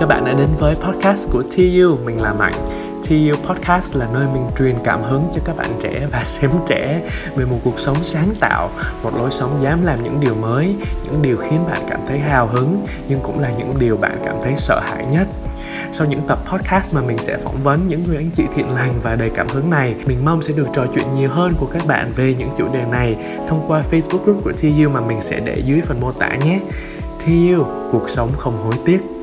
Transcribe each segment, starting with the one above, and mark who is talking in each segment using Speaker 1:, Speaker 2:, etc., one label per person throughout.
Speaker 1: các bạn đã đến với podcast của TU, mình là Mạnh. TU Podcast là nơi mình truyền cảm hứng cho các bạn trẻ và xem trẻ về một cuộc sống sáng tạo, một lối sống dám làm những điều mới, những điều khiến bạn cảm thấy hào hứng nhưng cũng là những điều bạn cảm thấy sợ hãi nhất. Sau những tập podcast mà mình sẽ phỏng vấn những người anh chị thiện lành và đầy cảm hứng này, mình mong sẽ được trò chuyện nhiều hơn của các bạn về những chủ đề này thông qua Facebook group của TU mà mình sẽ để dưới phần mô tả nhé. TU, cuộc sống không hối tiếc.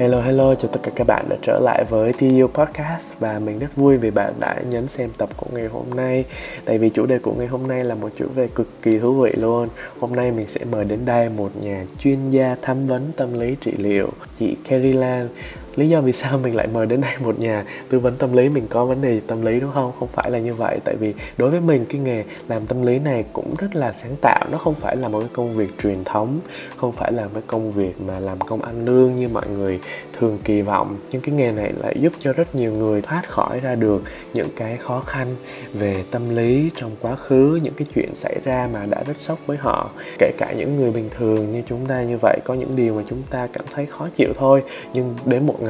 Speaker 1: Hello hello, chào tất cả các bạn đã trở lại với TU Podcast và mình rất vui vì bạn đã nhấn xem tập của ngày hôm nay. Tại vì chủ đề của ngày hôm nay là một chủ đề cực kỳ thú vị luôn. Hôm nay mình sẽ mời đến đây một nhà chuyên gia tham vấn tâm lý trị liệu Chị Kerry Lan lý do vì sao mình lại mời đến đây một nhà tư vấn tâm lý, mình có vấn đề tâm lý đúng không? Không phải là như vậy, tại vì đối với mình, cái nghề làm tâm lý này cũng rất là sáng tạo. Nó không phải là một cái công việc truyền thống, không phải là một cái công việc mà làm công ăn lương như mọi người thường kỳ vọng. Nhưng cái nghề này lại giúp cho rất nhiều người thoát khỏi ra được những cái khó khăn về tâm lý trong quá khứ, những cái chuyện xảy ra mà đã rất sốc với họ. Kể cả những người bình thường như chúng ta như vậy, có những điều mà chúng ta cảm thấy khó chịu thôi, nhưng đến một ngày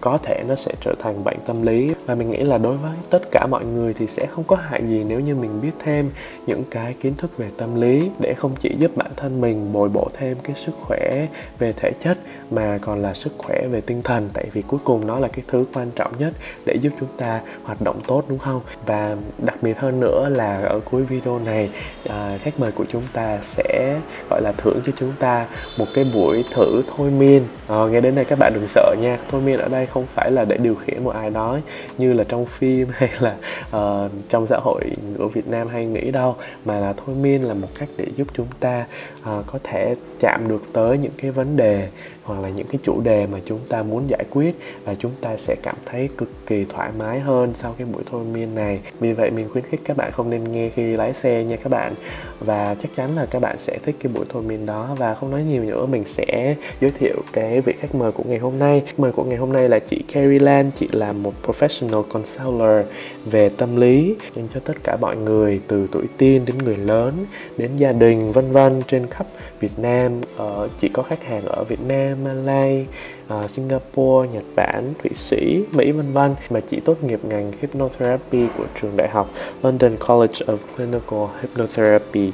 Speaker 1: có thể nó sẽ trở thành bệnh tâm lý. Và mình nghĩ là đối với tất cả mọi người thì sẽ không có hại gì nếu như mình biết thêm những cái kiến thức về tâm lý để không chỉ giúp bản thân mình bồi bổ thêm cái sức khỏe về thể chất mà còn là sức khỏe về tinh thần. Tại vì cuối cùng nó là cái thứ quan trọng nhất để giúp chúng ta hoạt động tốt đúng không? Và đặc biệt hơn nữa là ở cuối video này à, khách mời của chúng ta sẽ gọi là thưởng cho chúng ta một cái buổi thử thôi miên. À, nghe đến đây các bạn đừng sợ nha. Thôi miên ở đây không phải là để điều khiển một ai đó như là trong phim hay là uh, trong xã hội của Việt Nam hay nghĩ đâu mà là thôi miên là một cách để giúp chúng ta uh, có thể chạm được tới những cái vấn đề hoặc là những cái chủ đề mà chúng ta muốn giải quyết và chúng ta sẽ cảm thấy cực kỳ thoải mái hơn sau cái buổi thôi miên này. Vì vậy mình khuyến khích các bạn không nên nghe khi lái xe nha các bạn. Và chắc chắn là các bạn sẽ thích cái buổi thôi miên đó. Và không nói nhiều nữa mình sẽ giới thiệu cái vị khách mời của ngày hôm nay. Khách mời của ngày hôm nay là chị Carrie Lan. Chị là một professional counselor về tâm lý dành cho tất cả mọi người từ tuổi teen đến người lớn đến gia đình vân vân trên khắp Việt Nam. Ở chỉ có khách hàng ở Việt Nam Malay, uh, Singapore, Nhật Bản, Thụy Sĩ, Mỹ vân vân mà chỉ tốt nghiệp ngành hypnotherapy của trường đại học London College of Clinical Hypnotherapy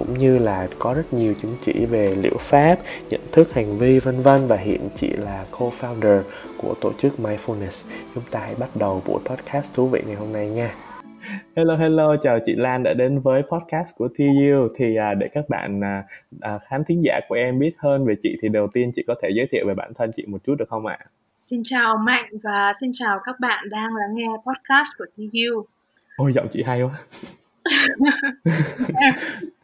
Speaker 1: cũng như là có rất nhiều chứng chỉ về liệu pháp, nhận thức hành vi vân vân và hiện chị là co-founder của tổ chức Mindfulness. Chúng ta hãy bắt đầu buổi podcast thú vị ngày hôm nay nha. Hello hello, chào chị Lan đã đến với podcast của TU. Thì à, để các bạn à, à, khán thính giả của em biết hơn về chị thì đầu tiên chị có thể giới thiệu về bản thân chị một chút được không ạ?
Speaker 2: Xin chào Mạnh và xin chào các bạn đang lắng nghe podcast của TU.
Speaker 1: Ôi giọng chị hay quá.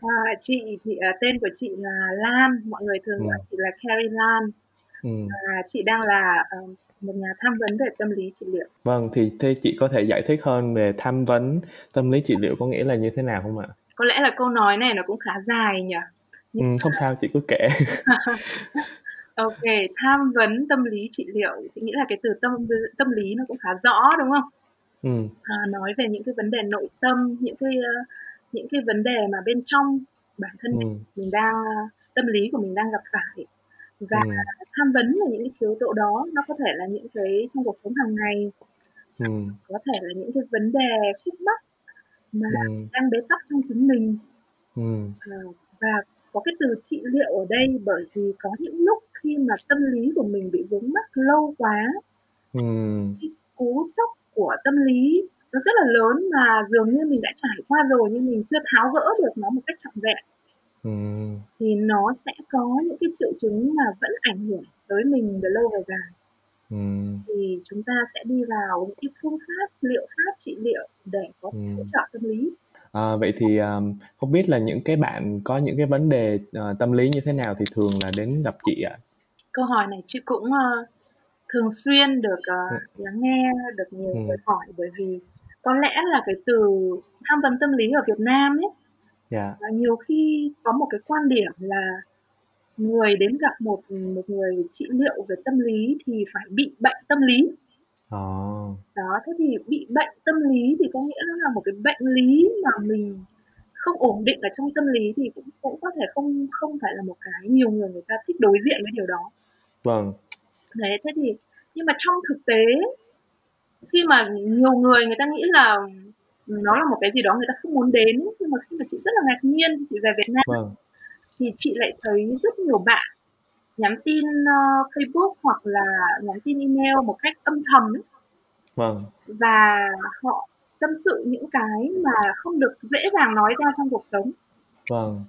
Speaker 2: à, chị thì uh, tên của chị là Lan, mọi người thường ừ. gọi chị là Carrie Lan. Ừ. À, chị đang là uh, một nhà tham vấn về tâm lý trị liệu.
Speaker 1: Vâng, thì thế chị có thể giải thích hơn về tham vấn tâm lý trị liệu có nghĩa là như thế nào không ạ?
Speaker 2: Có lẽ là câu nói này nó cũng khá dài nhỉ?
Speaker 1: Nhưng... Ừ, không sao, chị cứ kể.
Speaker 2: ok, tham vấn tâm lý trị liệu, chị nghĩ là cái từ tâm tâm lý nó cũng khá rõ đúng không? Ừ. À, nói về những cái vấn đề nội tâm, những cái uh, những cái vấn đề mà bên trong bản thân ừ. mình, đang tâm lý của mình đang gặp phải và ừ. tham vấn về những cái yếu tố đó nó có thể là những cái trong cuộc sống hàng ngày ừ. có thể là những cái vấn đề khúc mắc mà ừ. đang bế tắc trong chính mình ừ. à, và có cái từ trị liệu ở đây bởi vì có những lúc khi mà tâm lý của mình bị vướng mắc lâu quá ừ. cái cú sốc của tâm lý nó rất là lớn mà dường như mình đã trải qua rồi nhưng mình chưa tháo gỡ được nó một cách trọn vẹn ừ. thì nó sẽ có những cái triệu chứng mà vẫn ảnh hưởng tới mình về lâu về dài ừ. thì chúng ta sẽ đi vào những cái phương pháp liệu pháp trị liệu để có thể hỗ trợ tâm lý
Speaker 1: À, vậy thì um, không biết là những cái bạn có những cái vấn đề uh, tâm lý như thế nào thì thường là đến gặp chị ạ?
Speaker 2: Câu hỏi này chị cũng uh, thường xuyên được uh, lắng nghe, được nhiều ừ. người hỏi bởi vì có lẽ là cái từ tham vấn tâm lý ở Việt Nam ấy yeah. và nhiều khi có một cái quan điểm là người đến gặp một một người trị liệu về tâm lý thì phải bị bệnh tâm lý oh. đó thế thì bị bệnh tâm lý thì có nghĩa là một cái bệnh lý mà mình không ổn định ở trong tâm lý thì cũng cũng có thể không không phải là một cái nhiều người người ta thích đối diện với điều đó.
Speaker 1: Vâng.
Speaker 2: Đấy, thế thì nhưng mà trong thực tế khi mà nhiều người người ta nghĩ là nó là một cái gì đó người ta không muốn đến nhưng mà khi mà chị rất là ngạc nhiên chị về Việt Nam vâng. thì chị lại thấy rất nhiều bạn nhắn tin uh, Facebook hoặc là nhắn tin email một cách âm thầm ấy.
Speaker 1: Vâng.
Speaker 2: và họ tâm sự những cái mà không được dễ dàng nói ra trong cuộc sống.
Speaker 1: Vâng.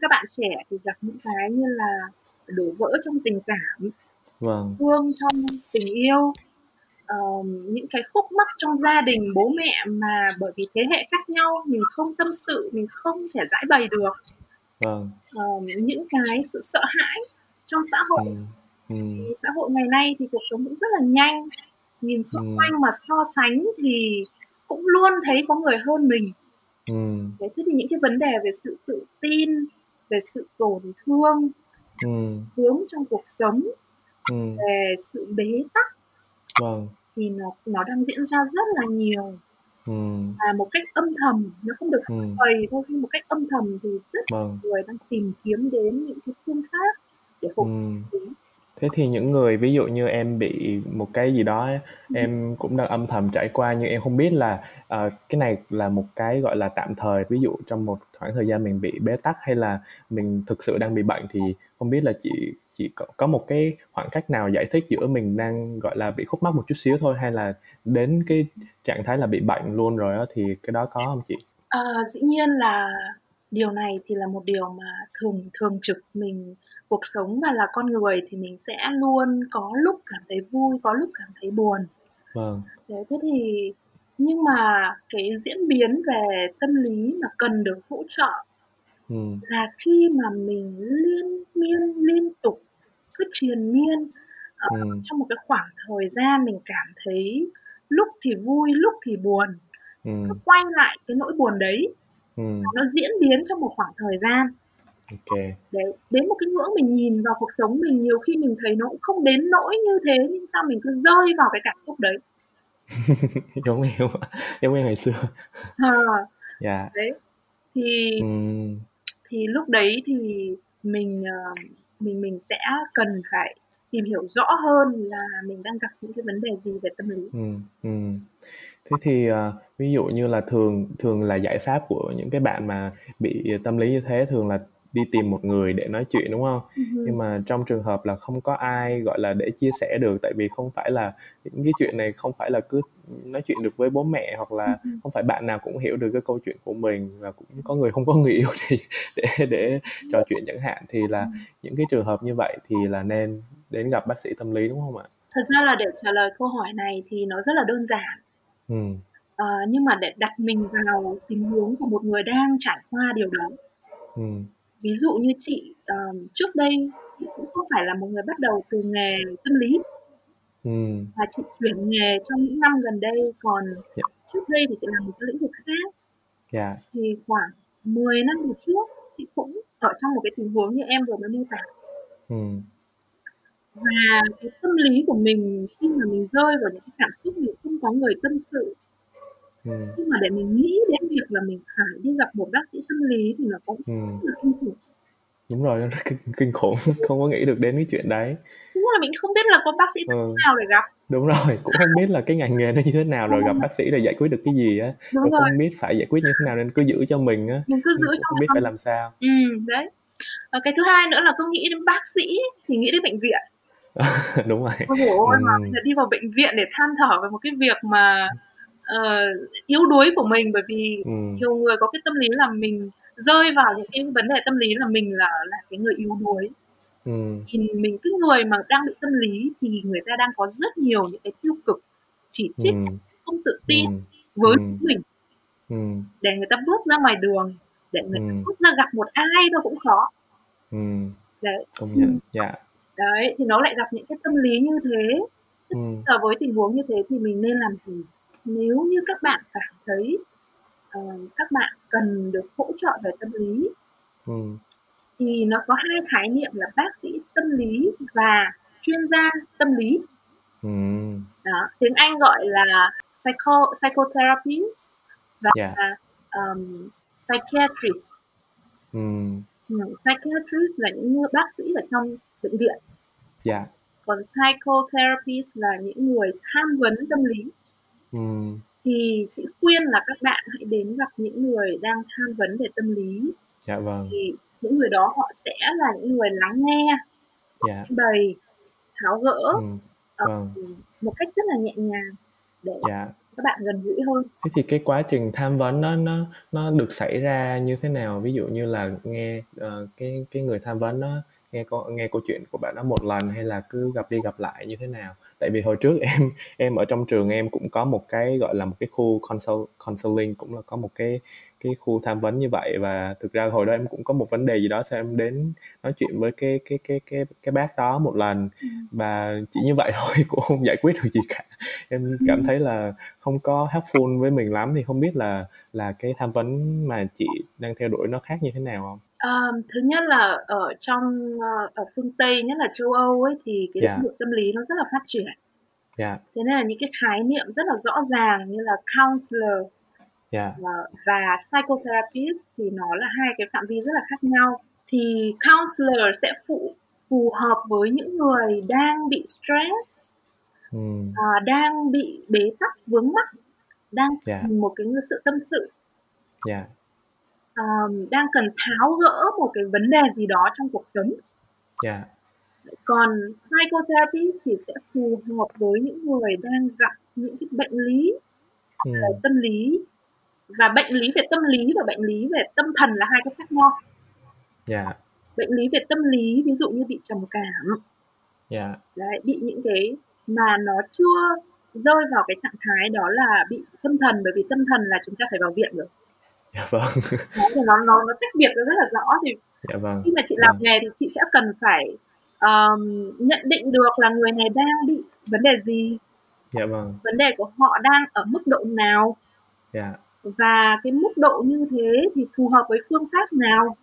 Speaker 2: Các bạn trẻ thì gặp những cái như là đổ vỡ trong tình cảm,
Speaker 1: vâng.
Speaker 2: thương trong tình yêu, uh, những cái khúc mắc trong gia đình bố mẹ mà bởi vì thế hệ khác nhau mình không tâm sự mình không thể giải bày được
Speaker 1: vâng.
Speaker 2: uh, những cái sự sợ hãi trong xã hội ừ. Ừ. xã hội ngày nay thì cuộc sống cũng rất là nhanh nhìn xung ừ. quanh mà so sánh thì cũng luôn thấy có người hơn mình
Speaker 1: ừ.
Speaker 2: thế thì những cái vấn đề về sự tự tin về sự tổn thương
Speaker 1: ừ.
Speaker 2: hướng trong cuộc sống
Speaker 1: ừ.
Speaker 2: về sự bế tắc
Speaker 1: vâng
Speaker 2: thì nó nó đang diễn ra rất là nhiều
Speaker 1: ừ.
Speaker 2: và một cách âm thầm nó không được
Speaker 1: ừ.
Speaker 2: bày thôi nhưng một cách âm thầm thì rất
Speaker 1: vâng.
Speaker 2: người đang tìm kiếm đến những cái phương pháp để phục
Speaker 1: ừ thế thì những người ví dụ như em bị một cái gì đó em cũng đang âm thầm trải qua nhưng em không biết là uh, cái này là một cái gọi là tạm thời ví dụ trong một khoảng thời gian mình bị bế tắc hay là mình thực sự đang bị bệnh thì không biết là chị chị có, có một cái khoảng cách nào giải thích giữa mình đang gọi là bị khúc mắc một chút xíu thôi hay là đến cái trạng thái là bị bệnh luôn rồi đó thì cái đó có không chị?
Speaker 2: À, dĩ nhiên là điều này thì là một điều mà thường thường trực mình cuộc sống và là con người thì mình sẽ luôn có lúc cảm thấy vui có lúc cảm thấy buồn
Speaker 1: vâng
Speaker 2: thế thế thì nhưng mà cái diễn biến về tâm lý mà cần được hỗ trợ
Speaker 1: ừ.
Speaker 2: là khi mà mình liên miên liên tục cứ triền miên uh, ừ. trong một cái khoảng thời gian mình cảm thấy lúc thì vui lúc thì buồn
Speaker 1: ừ.
Speaker 2: cứ quay lại cái nỗi buồn đấy
Speaker 1: ừ.
Speaker 2: nó diễn biến trong một khoảng thời gian
Speaker 1: okay.
Speaker 2: để đến một cái ngưỡng mình nhìn vào cuộc sống mình nhiều khi mình thấy nó cũng không đến nỗi như thế nhưng sao mình cứ rơi vào cái cảm xúc đấy
Speaker 1: giống em giống em ngày xưa
Speaker 2: à,
Speaker 1: yeah.
Speaker 2: đấy thì
Speaker 1: mm.
Speaker 2: thì lúc đấy thì mình uh, mình mình sẽ cần phải tìm hiểu rõ hơn là mình đang gặp những cái vấn đề gì về tâm lý.
Speaker 1: Ừ, ừ. Thế thì uh, ví dụ như là thường thường là giải pháp của những cái bạn mà bị tâm lý như thế thường là đi tìm một người để nói chuyện đúng không?
Speaker 2: Uh-huh.
Speaker 1: Nhưng mà trong trường hợp là không có ai gọi là để chia sẻ được tại vì không phải là những cái chuyện này không phải là cứ nói chuyện được với bố mẹ hoặc là uh-huh. không phải bạn nào cũng hiểu được cái câu chuyện của mình và cũng có người không có người yêu thì để để trò chuyện chẳng hạn thì là những cái trường hợp như vậy thì là nên đến gặp bác sĩ tâm lý đúng không ạ?
Speaker 2: Thật ra là để trả lời câu hỏi này thì nó rất là đơn giản.
Speaker 1: Ừ.
Speaker 2: À, nhưng mà để đặt mình vào tình huống của một người đang trải qua điều đó.
Speaker 1: Ừ
Speaker 2: ví dụ như chị uh, trước đây chị cũng không phải là một người bắt đầu từ nghề tâm lý
Speaker 1: ừ.
Speaker 2: và chị chuyển nghề trong những năm gần đây còn. Dạ. trước đây thì chị làm một cái lĩnh vực khác.
Speaker 1: Dạ.
Speaker 2: thì khoảng 10 năm về trước chị cũng ở trong một cái tình huống như em vừa mới mô tả
Speaker 1: ừ.
Speaker 2: và cái tâm lý của mình khi mà mình rơi vào những cái cảm xúc mình không có người tâm sự
Speaker 1: ừ.
Speaker 2: nhưng mà để mình nghĩ việc là mình phải đi gặp một bác sĩ tâm lý thì nó cũng
Speaker 1: ừ.
Speaker 2: rất là kinh khủng.
Speaker 1: Đúng rồi nó rất kinh, kinh khủng. Không có nghĩ được đến cái chuyện đấy.
Speaker 2: Đúng là mình không biết là có bác sĩ ừ. nào để gặp.
Speaker 1: Đúng rồi cũng không biết là cái ngành nghề nó như thế nào rồi gặp bác sĩ để giải quyết được cái gì á.
Speaker 2: Đúng
Speaker 1: rồi không biết phải giải quyết như thế nào nên cứ giữ cho mình á.
Speaker 2: Mình cứ giữ cho
Speaker 1: không biết phải làm sao.
Speaker 2: Ừ đấy. Và cái thứ hai nữa là cứ nghĩ đến bác sĩ thì nghĩ đến bệnh viện.
Speaker 1: Đúng rồi.
Speaker 2: Ôi ôi ừ. mà đi vào bệnh viện để than thở về một cái việc mà uh, yếu đuối của mình bởi vì
Speaker 1: ừ.
Speaker 2: nhiều người có cái tâm lý là mình rơi vào những cái vấn đề tâm lý là mình là là cái người yếu đuối
Speaker 1: ừ.
Speaker 2: thì mình cái người mà đang bị tâm lý thì người ta đang có rất nhiều những cái tiêu cực chỉ trích
Speaker 1: ừ.
Speaker 2: không tự tin
Speaker 1: ừ.
Speaker 2: với
Speaker 1: ừ.
Speaker 2: mình
Speaker 1: ừ.
Speaker 2: để người ta bước ra ngoài đường để người ta bước ra gặp một ai đâu cũng khó
Speaker 1: ừ.
Speaker 2: đấy
Speaker 1: công nhận dạ yeah.
Speaker 2: đấy thì nó lại gặp những cái tâm lý như thế
Speaker 1: ừ.
Speaker 2: giờ với tình huống như thế thì mình nên làm gì nếu như các bạn cảm thấy uh, các bạn cần được hỗ trợ về tâm lý
Speaker 1: ừ.
Speaker 2: thì nó có hai khái niệm là bác sĩ tâm lý và chuyên gia tâm lý
Speaker 1: ừ.
Speaker 2: đó tiếng anh gọi là psycho psychotherapist và
Speaker 1: yeah.
Speaker 2: um, psychiatrist
Speaker 1: Ừm.
Speaker 2: Ừm, psychiatrist là những bác sĩ ở trong bệnh viện.
Speaker 1: Dạ.
Speaker 2: Còn psychotherapist là những người tham vấn tâm lý.
Speaker 1: Ừm.
Speaker 2: Thì chị khuyên là các bạn hãy đến gặp những người đang tham vấn về tâm lý.
Speaker 1: Dạ vâng.
Speaker 2: Thì những người đó họ sẽ là những người lắng nghe,
Speaker 1: Dạ.
Speaker 2: bày, tháo gỡ,
Speaker 1: Ừm,
Speaker 2: ờ,
Speaker 1: vâng.
Speaker 2: một cách rất là nhẹ nhàng để
Speaker 1: Dạ.
Speaker 2: các bạn gần gũi hơn.
Speaker 1: Thế thì cái quá trình tham vấn nó nó nó được xảy ra như thế nào? Ví dụ như là nghe, ờ, cái cái người tham vấn nó nghe câu nghe câu chuyện của bạn đó một lần hay là cứ gặp đi gặp lại như thế nào? Tại vì hồi trước em em ở trong trường em cũng có một cái, gọi là, một cái khu consult counseling, cũng là có một cái cái khu tham vấn như vậy và thực ra hồi đó em cũng có một vấn đề gì đó sao em đến nói chuyện với cái cái cái cái cái bác đó một lần
Speaker 2: Ừm.
Speaker 1: và chỉ như vậy thôi cũng không giải quyết được gì cả. Em cảm
Speaker 2: Ừm.
Speaker 1: thấy là không có helpful với mình lắm thì không biết là là cái tham vấn mà chị đang theo đuổi nó khác như thế nào hông?
Speaker 2: Ờm, thứ nhất là ở trong, ơ, ở phương Tây, nhất là châu Âu ấy, thì cái
Speaker 1: Dạ.
Speaker 2: lĩnh vực tâm lý nó rất là phát triển.
Speaker 1: Dạ.
Speaker 2: Thế nên là những cái khái niệm rất là rõ ràng như là counselor
Speaker 1: Dạ.
Speaker 2: và và psychotherapist thì nó là hai cái phạm vi rất là khác nhau. Thì counselor sẽ phụ phù hợp với những người đang bị stress,
Speaker 1: Ừm.
Speaker 2: ờ, đang bị bế tắc, vướng mắc, đang
Speaker 1: Dạ.
Speaker 2: cần một cái sự tâm sự.
Speaker 1: Dạ.
Speaker 2: Ờm, đang cần tháo gỡ một cái vấn đề gì đó trong cuộc sống.
Speaker 1: Dạ.
Speaker 2: Còn psychotherapist thì sẽ phù hợp với những người đang gặp những cái bệnh lý
Speaker 1: Ừm.
Speaker 2: về tâm lý. Và bệnh lý về tâm lý và bệnh lý về tâm thần là hai cái khác nhau.
Speaker 1: Dạ.
Speaker 2: Bệnh lý về tâm lý, ví dụ như bị trầm cảm.
Speaker 1: Dạ.
Speaker 2: Đấy, bị những cái mà nó chưa rơi vào cái trạng thái đó là bị tâm thần, bởi vì tâm thần là chúng ta phải vào viện rồi.
Speaker 1: Dạ vâng.
Speaker 2: Đấy, nó nó nó tách biệt ra rất là rõ. Thì
Speaker 1: Dạ vâng.
Speaker 2: khi mà chị làm
Speaker 1: Vâng.
Speaker 2: nghề thì chị sẽ cần phải, ờm, nhận định được là người này đang bị vấn đề gì,
Speaker 1: Dạ vâng.
Speaker 2: vấn đề của họ đang ở mức độ nào.
Speaker 1: Dạ.
Speaker 2: Và cái mức độ như thế thì phù hợp với phương pháp nào.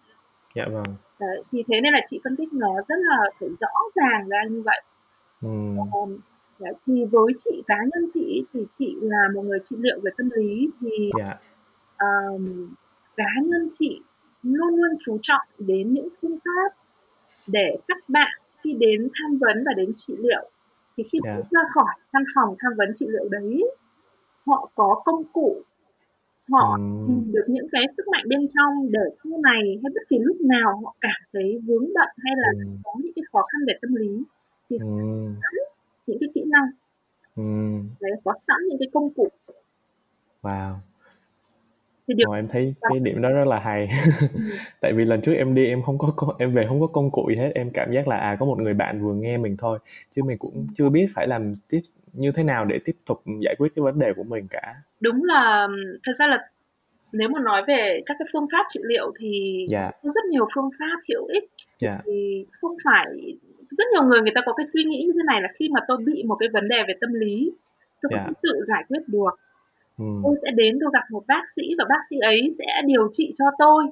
Speaker 1: Dạ vâng.
Speaker 2: Đấy, thì thế nên là chị phân tích nó rất là phải rõ ràng ra như vậy. Ờm, đấy, thì với chị, cá nhân chị thì chị là một người trị liệu về tâm lý thì,
Speaker 1: Dạ.
Speaker 2: Ờm, cá nhân chị luôn luôn chú trọng đến những phương pháp để các bạn khi đến tham vấn và đến trị liệu thì khi
Speaker 1: Dạ.
Speaker 2: bước ra khỏi căn phòng tham vấn trị liệu đấy, họ có công cụ, họ
Speaker 1: Ừm.
Speaker 2: tìm được những cái sức mạnh bên trong để sau này hay bất kỳ lúc nào họ cảm thấy vướng bận hay là
Speaker 1: Ừm.
Speaker 2: có những cái khó khăn về tâm lý thì
Speaker 1: Ừm.
Speaker 2: sẵn những cái kỹ năng.
Speaker 1: Ừm.
Speaker 2: Đấy, có sẵn những cái công cụ.
Speaker 1: Wow!
Speaker 2: Thì điều
Speaker 1: Ồ, em thấy cái điểm đó rất là hay. Tại vì lần trước em đi em không có em về hông có công cụ gì hết, em cảm giác là, à, có một người bạn vừa nghe mình thôi, chứ mình cũng chưa biết phải làm tiếp như thế nào để tiếp tục giải quyết cái vấn đề của mình cả.
Speaker 2: Đúng là thật ra là nếu mà nói về các cái phương pháp trị liệu thì
Speaker 1: Dạ.
Speaker 2: có rất nhiều phương pháp hữu ích.
Speaker 1: Dạ.
Speaker 2: Thì không phải rất nhiều người người ta có cái suy nghĩ như thế này là khi mà tôi bị một cái vấn đề về tâm lý, tôi
Speaker 1: Dạ.
Speaker 2: không tự giải quyết được.
Speaker 1: Ừm.
Speaker 2: Tôi sẽ đến tôi gặp một bác sĩ và bác sĩ ấy sẽ điều trị cho tôi.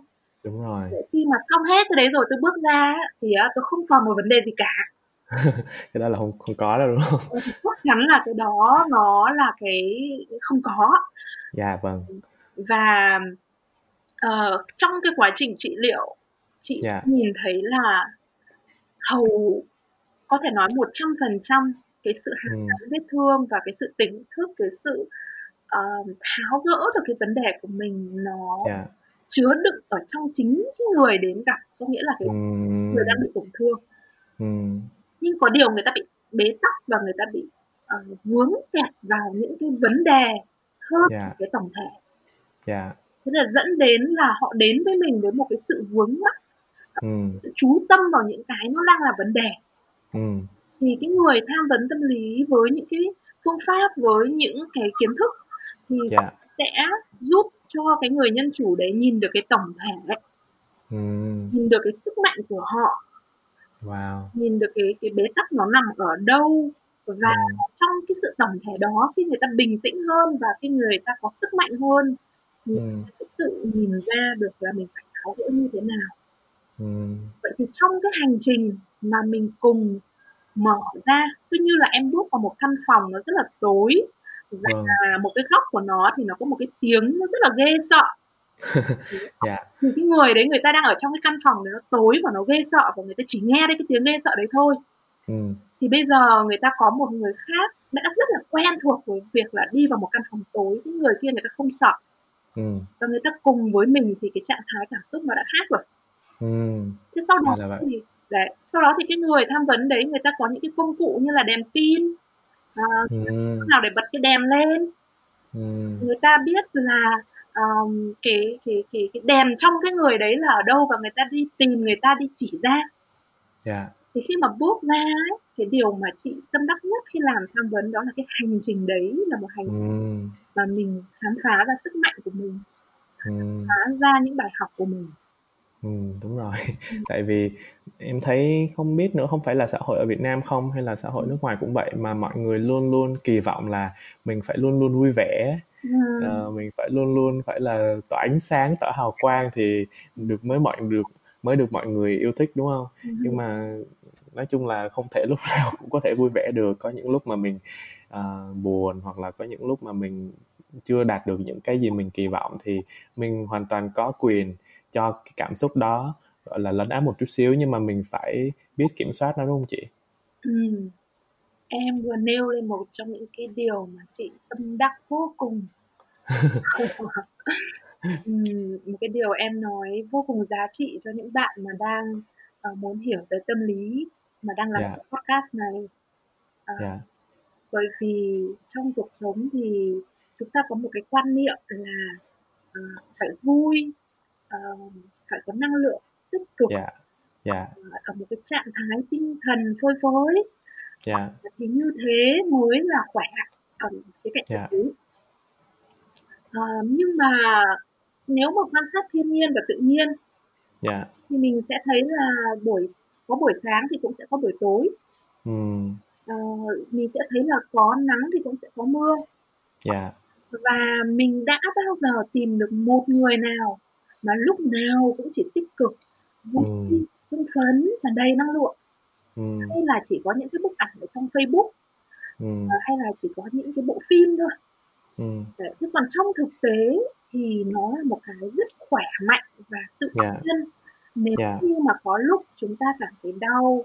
Speaker 1: Đúng rồi.
Speaker 2: Để khi mà xong hết cái đấy rồi tôi bước ra á, thì á tôi không còn một vấn đề gì cả.
Speaker 1: Cái đó là hông không có đâu, đúng hông?
Speaker 2: Thì chắc chắn là cái đó nó là cái không có.
Speaker 1: Dạ, vâng.
Speaker 2: Và, ờ, trong cái quá trình trị liệu, chị
Speaker 1: Dạ.
Speaker 2: nhìn thấy là hầu có thể nói 100% cái sự hàn
Speaker 1: Ừm.
Speaker 2: gắn vết thương và cái sự tỉnh thức, cái sự, tháo gỡ được cái vấn đề của mình nó
Speaker 1: Dạ.
Speaker 2: chứa đựng ở trong chính cái người đến gặp, có nghĩa là cái người đang bị tổn thương.
Speaker 1: Ừm.
Speaker 2: Nhưng có điều người ta bị bế tắc và người ta bị, ờ, vướng kẹt vào những cái vấn đề hơn
Speaker 1: Dạ.
Speaker 2: cái tổng thể.
Speaker 1: Dạ.
Speaker 2: Thế là dẫn đến là họ đến với mình với một cái sự vướng mắc, sự chú tâm vào những cái nó đang là vấn đề.
Speaker 1: Ừm.
Speaker 2: Thì cái người tham vấn tâm lý với những cái phương pháp, với những cái kiến thức thì
Speaker 1: Dạ.
Speaker 2: sẽ giúp cho cái người nhân chủ đấy nhìn được cái tổng thể,
Speaker 1: Ừm.
Speaker 2: nhìn được cái sức mạnh của họ,
Speaker 1: Wow!
Speaker 2: nhìn được cái cái bế tắc nó nằm ở đâu. Và
Speaker 1: Ừm.
Speaker 2: trong cái sự tổng thể đó, khi người ta bình tĩnh hơn và khi người ta có sức mạnh hơn thì
Speaker 1: Ừm.
Speaker 2: sẽ tự nhìn ra được là mình phải tháo gỡ như thế nào.
Speaker 1: Ừm.
Speaker 2: Vậy thì trong cái hành trình mà mình cùng mở ra, cứ như là em bước vào một căn phòng nó rất là tối và
Speaker 1: Vâng.
Speaker 2: một cái góc của nó thì nó có một cái tiếng nó rất là ghê sợ.
Speaker 1: Dạ.
Speaker 2: thì cái người đấy người ta đang ở trong cái căn phòng đấy nó tối và nó ghê sợ và người ta chỉ nghe thấy cái tiếng ghê sợ đấy thôi.
Speaker 1: Ừm.
Speaker 2: Thì bây giờ người ta có một người khác đã rất là quen thuộc với việc là đi vào một căn phòng tối, cái người kia người ta không sợ.
Speaker 1: Ừm.
Speaker 2: Và người ta cùng với mình thì cái trạng thái cảm xúc nó đã khác rồi.
Speaker 1: Ừm.
Speaker 2: Thế sau đó
Speaker 1: là vậy.
Speaker 2: thì đấy, sau đó thì cái người tham vấn đấy người ta có những cái công cụ như là đèn pin, à,
Speaker 1: Ừm.
Speaker 2: nào để bật cái đèn lên.
Speaker 1: Ừm.
Speaker 2: Người ta biết là, ờm, cái cái cái cái đèn trong cái người đấy là ở đâu và người ta đi tìm, người ta đi chỉ ra.
Speaker 1: Dạ.
Speaker 2: Thì khi mà bước ra ấy, cái điều mà chị tâm đắc nhất khi làm tham vấn đó là cái hành trình đấy là một hành
Speaker 1: Ừm.
Speaker 2: mà mình khám phá ra sức mạnh của mình,
Speaker 1: Ừm.
Speaker 2: phá ra những bài học của mình.
Speaker 1: Ừm, đúng rồi.
Speaker 2: Ừm.
Speaker 1: Tại vì em thấy không biết nữa, không phải là xã hội ở Việt Nam không hay là xã hội
Speaker 2: Ừm.
Speaker 1: nước ngoài cũng vậy, mà mọi người luôn luôn kỳ vọng là mình phải luôn luôn vui vẻ,
Speaker 2: Ừm.
Speaker 1: ờ, mình phải luôn luôn phải là tỏa ánh sáng, tỏa hào quang thì được mới mọi được mới được mọi người yêu thích, đúng hông?
Speaker 2: Ừm
Speaker 1: Nhưng mà nói chung là không thể lúc nào cũng có thể vui vẻ được, có những lúc mà mình, ờ, buồn hoặc là có những lúc mà mình chưa đạt được những cái gì mình kỳ vọng thì mình hoàn toàn có quyền cho cái cảm xúc đó, gọi là, lấn át một chút xíu nhưng mà mình phải biết kiểm soát nó, đúng hông chị?
Speaker 2: Ừm. Em vừa nêu lên một trong những cái điều mà chị tâm đắc vô cùng. Ừm, một cái điều em nói vô cùng giá trị cho những bạn mà đang, ờ, muốn hiểu về tâm lý, mà đang lắng
Speaker 1: Dạ.
Speaker 2: nghe podcast này. Ờ,
Speaker 1: Dạ.
Speaker 2: bởi vì trong cuộc sống thì chúng ta có một cái quan niệm là, ờ, phải vui, ờ, phải có năng lượng tích cực,
Speaker 1: Dạ. Dạ.
Speaker 2: ờ, ở một cái trạng thái tinh thần phơi phới.
Speaker 1: Dạ.
Speaker 2: Thì như thế mới là khỏe ở khía cạnh
Speaker 1: Dạ.
Speaker 2: lý. Ờ, nhưng mà nếu mà quan sát thiên nhiên và tự nhiên
Speaker 1: Dạ.
Speaker 2: thì mình sẽ thấy là buổi có buổi sáng thì cũng sẽ có buổi tối.
Speaker 1: Ừm.
Speaker 2: Ờ, mình sẽ thấy là có nắng thì cũng sẽ có mưa.
Speaker 1: Dạ.
Speaker 2: Và mình đã bao giờ tìm được một người nào mà lúc nào cũng chỉ tích cực, vui,
Speaker 1: Ừm.
Speaker 2: hưng phấn và đầy năng lượng,
Speaker 1: Ừm.
Speaker 2: hay là chỉ có những cái bức ảnh ở trong Facebook, ờ, hay là chỉ có những cái bộ phim thôi. Đấy, chứ còn trong thực tế thì nó là một cái rất khỏe mạnh và tự
Speaker 1: Dạ.
Speaker 2: nhiên. Nếu
Speaker 1: Dạ.
Speaker 2: như mà có lúc chúng ta cảm thấy đau,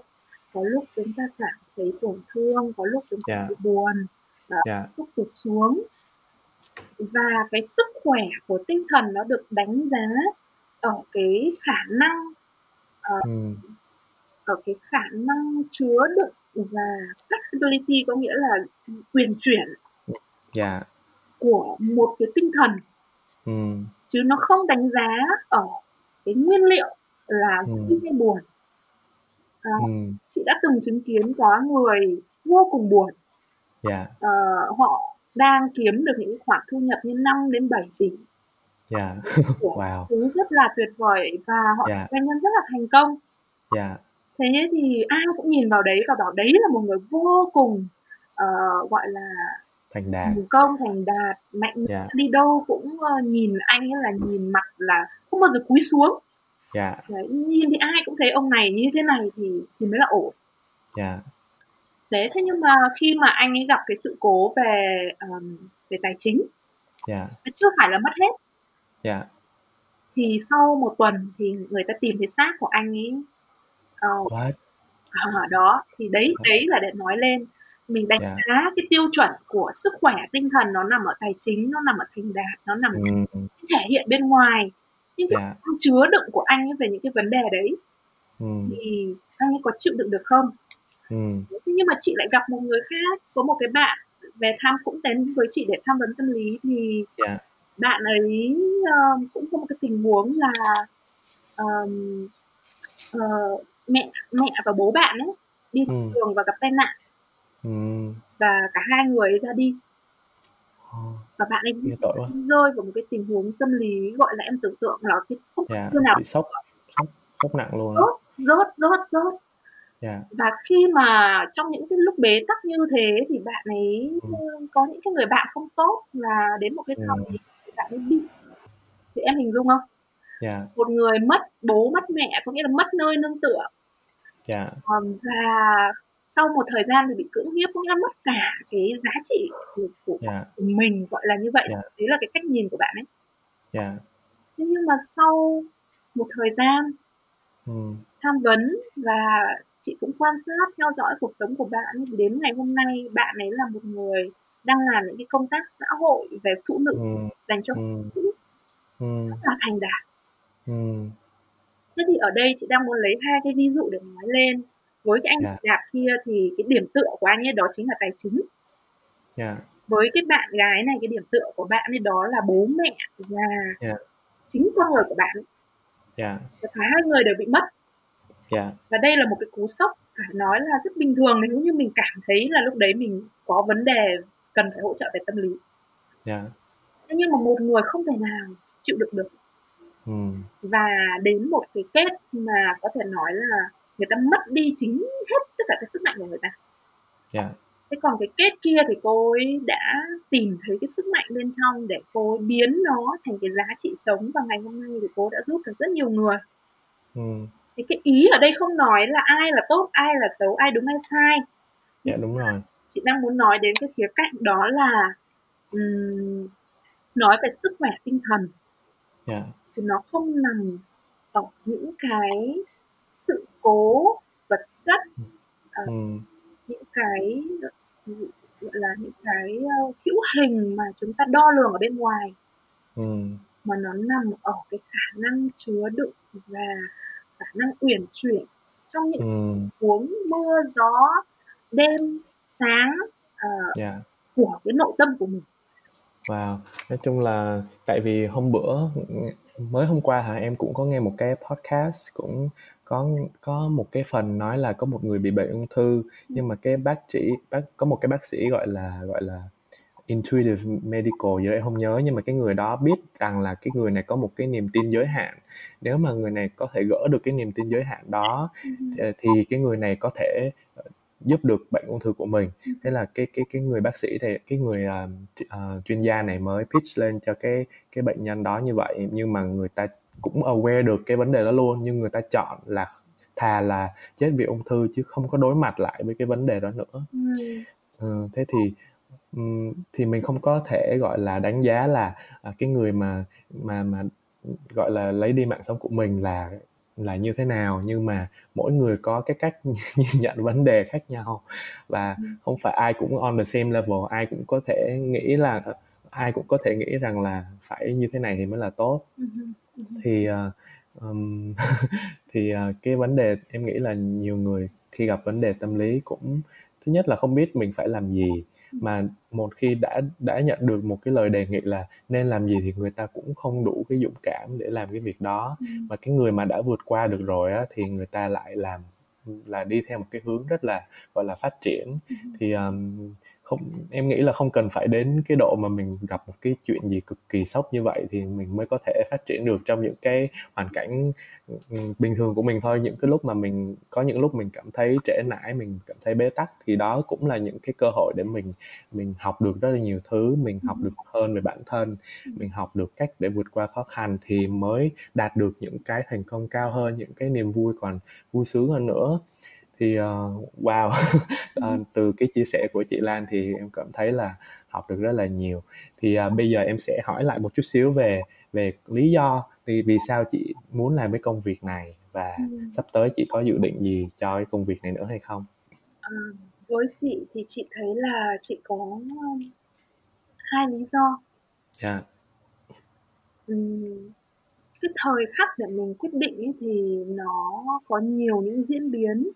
Speaker 2: có lúc chúng ta cảm thấy tổn thương, có lúc chúng ta
Speaker 1: Dạ.
Speaker 2: thấy buồn, ờ,
Speaker 1: Dạ.
Speaker 2: cảm xúc tụt xuống. Và cái sức khỏe của tinh thần nó được đánh giá ở cái khả năng, ờ,
Speaker 1: Ừm.
Speaker 2: ở cái khả năng chứa đựng và flexibility, có nghĩa là, ừm, uyển chuyển
Speaker 1: Dạ.
Speaker 2: của một cái tinh thần.
Speaker 1: Ừm.
Speaker 2: Chứ nó không đánh giá ở cái nguyên liệu là vui
Speaker 1: Ừm.
Speaker 2: hay buồn. Ờ,
Speaker 1: Ừm.
Speaker 2: chị đã từng chứng kiến có người vô cùng buồn.
Speaker 1: Dạ.
Speaker 2: Ờ, họ đang kiếm được những khoản thu nhập như 5.000.000.000.000.
Speaker 1: Dạ.
Speaker 2: Kiểu,
Speaker 1: Wow!
Speaker 2: thứ rất là tuyệt vời và họ
Speaker 1: Dạ.
Speaker 2: doanh nhân rất là thành công.
Speaker 1: Dạ.
Speaker 2: Thế thì ai cũng nhìn vào đấy và bảo đấy là một người vô cùng, ờ, gọi là,
Speaker 1: Thành đạt.
Speaker 2: thành công, thành đạt, mạnh
Speaker 1: Dạ.
Speaker 2: đi đâu cũng, ơ, nhìn anh ấy là nhìn mặt là không bao giờ cúi xuống.
Speaker 1: Dạ.
Speaker 2: Đấy, nhìn thì ai cũng thấy ông này như thế này thì thì mới là ổn.
Speaker 1: Dạ.
Speaker 2: Đấy, thế nhưng mà khi mà anh ấy gặp cái sự cố về, ờm, về tài chính
Speaker 1: Dạ.
Speaker 2: nó chưa phải là mất hết.
Speaker 1: Dạ.
Speaker 2: Thì sau 1 tuần thì người ta tìm thấy xác của anh ấy. Ờ.
Speaker 1: What?
Speaker 2: Ờ, đó, thì đấy
Speaker 1: Ờ.
Speaker 2: đấy là để nói lên mình đánh
Speaker 1: Dạ.
Speaker 2: giá cái tiêu chuẩn của sức khỏe tinh thần nó nằm ở tài chính, nó nằm ở thành đạt, nó nằm
Speaker 1: Ừm.
Speaker 2: thể hiện bên ngoài. Nhưng
Speaker 1: Dạ.
Speaker 2: năng chứa đựng của anh ấy về những cái vấn đề đấy
Speaker 1: Ừm.
Speaker 2: thì anh ấy có chịu đựng được không? Thế nhưng mà chị lại gặp một người khác, có một cái bạn về thăm cũng đến với chị để tham vấn tâm lý thì
Speaker 1: Dạ.
Speaker 2: bạn ấy, ơ, cũng có một cái tình huống là, ờm, ờ, mẹ mẹ và bố bạn ấy đi
Speaker 1: Ừm.
Speaker 2: đường và gặp tai nạn
Speaker 1: Ừm.
Speaker 2: và cả hai người ấy ra đi.
Speaker 1: Ờ.
Speaker 2: Và bạn ấy rơi vào một cái tình huống tâm lý, gọi là, em tưởng tượng là cái không
Speaker 1: Dạ,
Speaker 2: chưa nào
Speaker 1: bị sốc, sốc sốc nặng luôn
Speaker 2: rốt, rốt, rốt, rốt.
Speaker 1: Dạ.
Speaker 2: Và khi mà trong những cái lúc bế tắc như thế thì bạn ấy,
Speaker 1: Ừm.
Speaker 2: ơ, có những cái người bạn không tốt là đến một cái thời
Speaker 1: Ừm.
Speaker 2: thì bạn ấy đi. Thì em hình dung không?
Speaker 1: Dạ.
Speaker 2: Một người mất bố, mất mẹ, có nghĩa là mất nơi nương tựa.
Speaker 1: Dạ.
Speaker 2: Ờm, và sau một thời gian thì bị cưỡng hiếp, nghĩa là mất cả cái giá trị của của
Speaker 1: Dạ.
Speaker 2: của mình, gọi là như vậy.
Speaker 1: Dạ.
Speaker 2: Đấy là cái cách nhìn của bạn ấy.
Speaker 1: Dạ.
Speaker 2: thế nhưng mà sau một thời gian
Speaker 1: Ừm.
Speaker 2: tham vấn và chị cũng quan sát theo dõi cuộc sống của bạn đến ngày hôm nay bạn ấy là một người đang làm những cái công tác xã hội về phụ nữ
Speaker 1: Ừm.
Speaker 2: dành cho
Speaker 1: Ừm.
Speaker 2: phụ nữ
Speaker 1: Ừm.
Speaker 2: rất là thành đạt
Speaker 1: Ừm.
Speaker 2: thế thì ở đây chị đang muốn lấy hai cái ví dụ để nói lên với cái anh
Speaker 1: Dạ.
Speaker 2: đạt kia thì cái điểm tựa của anh ấy đó chính là tài chính
Speaker 1: Dạ.
Speaker 2: với cái bạn gái này cái điểm tựa của bạn ấy đó là bố mẹ và
Speaker 1: Dạ.
Speaker 2: chính con người của bạn và cả hai người đều bị mất
Speaker 1: Dạ.
Speaker 2: và đây là một cái cú sốc phải nói là rất bình thường nếu như mình cảm thấy là lúc đấy mình có vấn đề cần phải hỗ trợ về tâm lý
Speaker 1: Dạ.
Speaker 2: thế nhưng mà một người không thể nào chịu đựng được
Speaker 1: Ừm.
Speaker 2: và đến một cái kết mà có thể nói là người ta mất đi chính hết tất cả cái sức mạnh của người ta
Speaker 1: Dạ.
Speaker 2: thế còn cái kết kia thì cô ấy đã tìm thấy cái sức mạnh bên trong để cô ấy biến nó thành cái giá trị sống và ngày hôm nay thì cô đã giúp được rất nhiều người
Speaker 1: Ừm.
Speaker 2: Thì cái ý ở đây không nói là ai là tốt ai là xấu ai đúng ai sai
Speaker 1: Dạ, đúng rồi.
Speaker 2: chị đang muốn nói đến cái khía cạnh đó là ừm, nói về sức khỏe tinh thần
Speaker 1: Dạ.
Speaker 2: thì nó không nằm ở những cái sự cố vật chất
Speaker 1: Ừm.
Speaker 2: những cái gọi là những cái uh, hữu hình mà chúng ta đo lường ở bên ngoài
Speaker 1: Ừm.
Speaker 2: mà nó nằm ở cái khả năng chứa đựng và khả năng uyển chuyển trong những huống mưa gió đêm sáng ờ,
Speaker 1: Dạ.
Speaker 2: của cái nội tâm của mình.
Speaker 1: Wow, nói chung là tại vì hôm bữa mới hôm qua hả em cũng có nghe một cái podcast cũng có có một cái phần nói là có một người bị bệnh ung thư nhưng mà cái bác sĩ bác có một cái bác sĩ gọi là gọi là intuitive medical gì đấy không nhớ nhưng mà cái người đó biết rằng là cái người này có một cái niềm tin giới hạn nếu mà người này có thể gỡ được cái niềm tin giới hạn đó thì, thì cái người này có thể giúp được bệnh ung thư của mình. Thế là cái cái cái người bác sĩ thì cái người uh, uh, chuyên gia này mới pitch lên cho cái cái bệnh nhân đó như vậy. Nhưng mà người ta cũng aware được cái vấn đề đó luôn nhưng người ta chọn là thà là chết vì ung thư chứ không có đối mặt lại với cái vấn đề đó nữa.
Speaker 2: Ừ.
Speaker 1: thế thì thì mình không có thể gọi là đánh giá là uh, cái người mà mà mà gọi là lấy đi mạng sống của mình là là như thế nào nhưng mà mỗi người có cái cách nhìn nhận vấn đề khác nhau và
Speaker 2: Ừ.
Speaker 1: không phải ai cũng on the same level ai cũng có thể nghĩ là ai cũng có thể nghĩ rằng là phải như thế này thì mới là tốt
Speaker 2: Ừ. Ừ.
Speaker 1: thì uh, um, thì uh, cái vấn đề em nghĩ là nhiều người khi gặp vấn đề tâm lý cũng thứ nhất là không biết mình phải làm gì mà một khi đã đã nhận được một cái lời đề nghị là nên làm gì thì người ta cũng không đủ cái dũng cảm để làm cái việc đó
Speaker 2: Ừ.
Speaker 1: mà cái người mà đã vượt qua được rồi á thì người ta lại làm là đi theo một cái hướng rất là gọi là phát triển
Speaker 2: Ừ.
Speaker 1: thì um, không em nghĩ là không cần phải đến cái độ mà mình gặp một cái chuyện gì cực kỳ sốc như vậy thì mình mới có thể phát triển được trong những cái hoàn cảnh ừ, bình thường của mình thôi. Những cái lúc mà mình có những lúc mình cảm thấy trễ nải mình cảm thấy bế tắc thì đó cũng là những cái cơ hội để mình mình học được rất là nhiều thứ mình học được hơn về bản thân mình học được cách để vượt qua khó khăn thì mới đạt được những cái thành công cao hơn những cái niềm vui còn vui sướng hơn nữa thì uh, wow. Uh, từ cái chia sẻ của chị Lan thì em cảm thấy là học được rất là nhiều. Thì uh, bây giờ em sẽ hỏi lại một chút xíu về về lý do thì vì sao chị muốn làm cái công việc này và
Speaker 2: Ừ.
Speaker 1: sắp tới chị có dự định gì cho cái công việc này nữa hay không?
Speaker 2: À, với chị thì chị thấy là chị có um, hai lý do.
Speaker 1: Dạ,
Speaker 2: Ừm, cái thời khắc để mình quyết định ấy thì nó có nhiều những diễn biến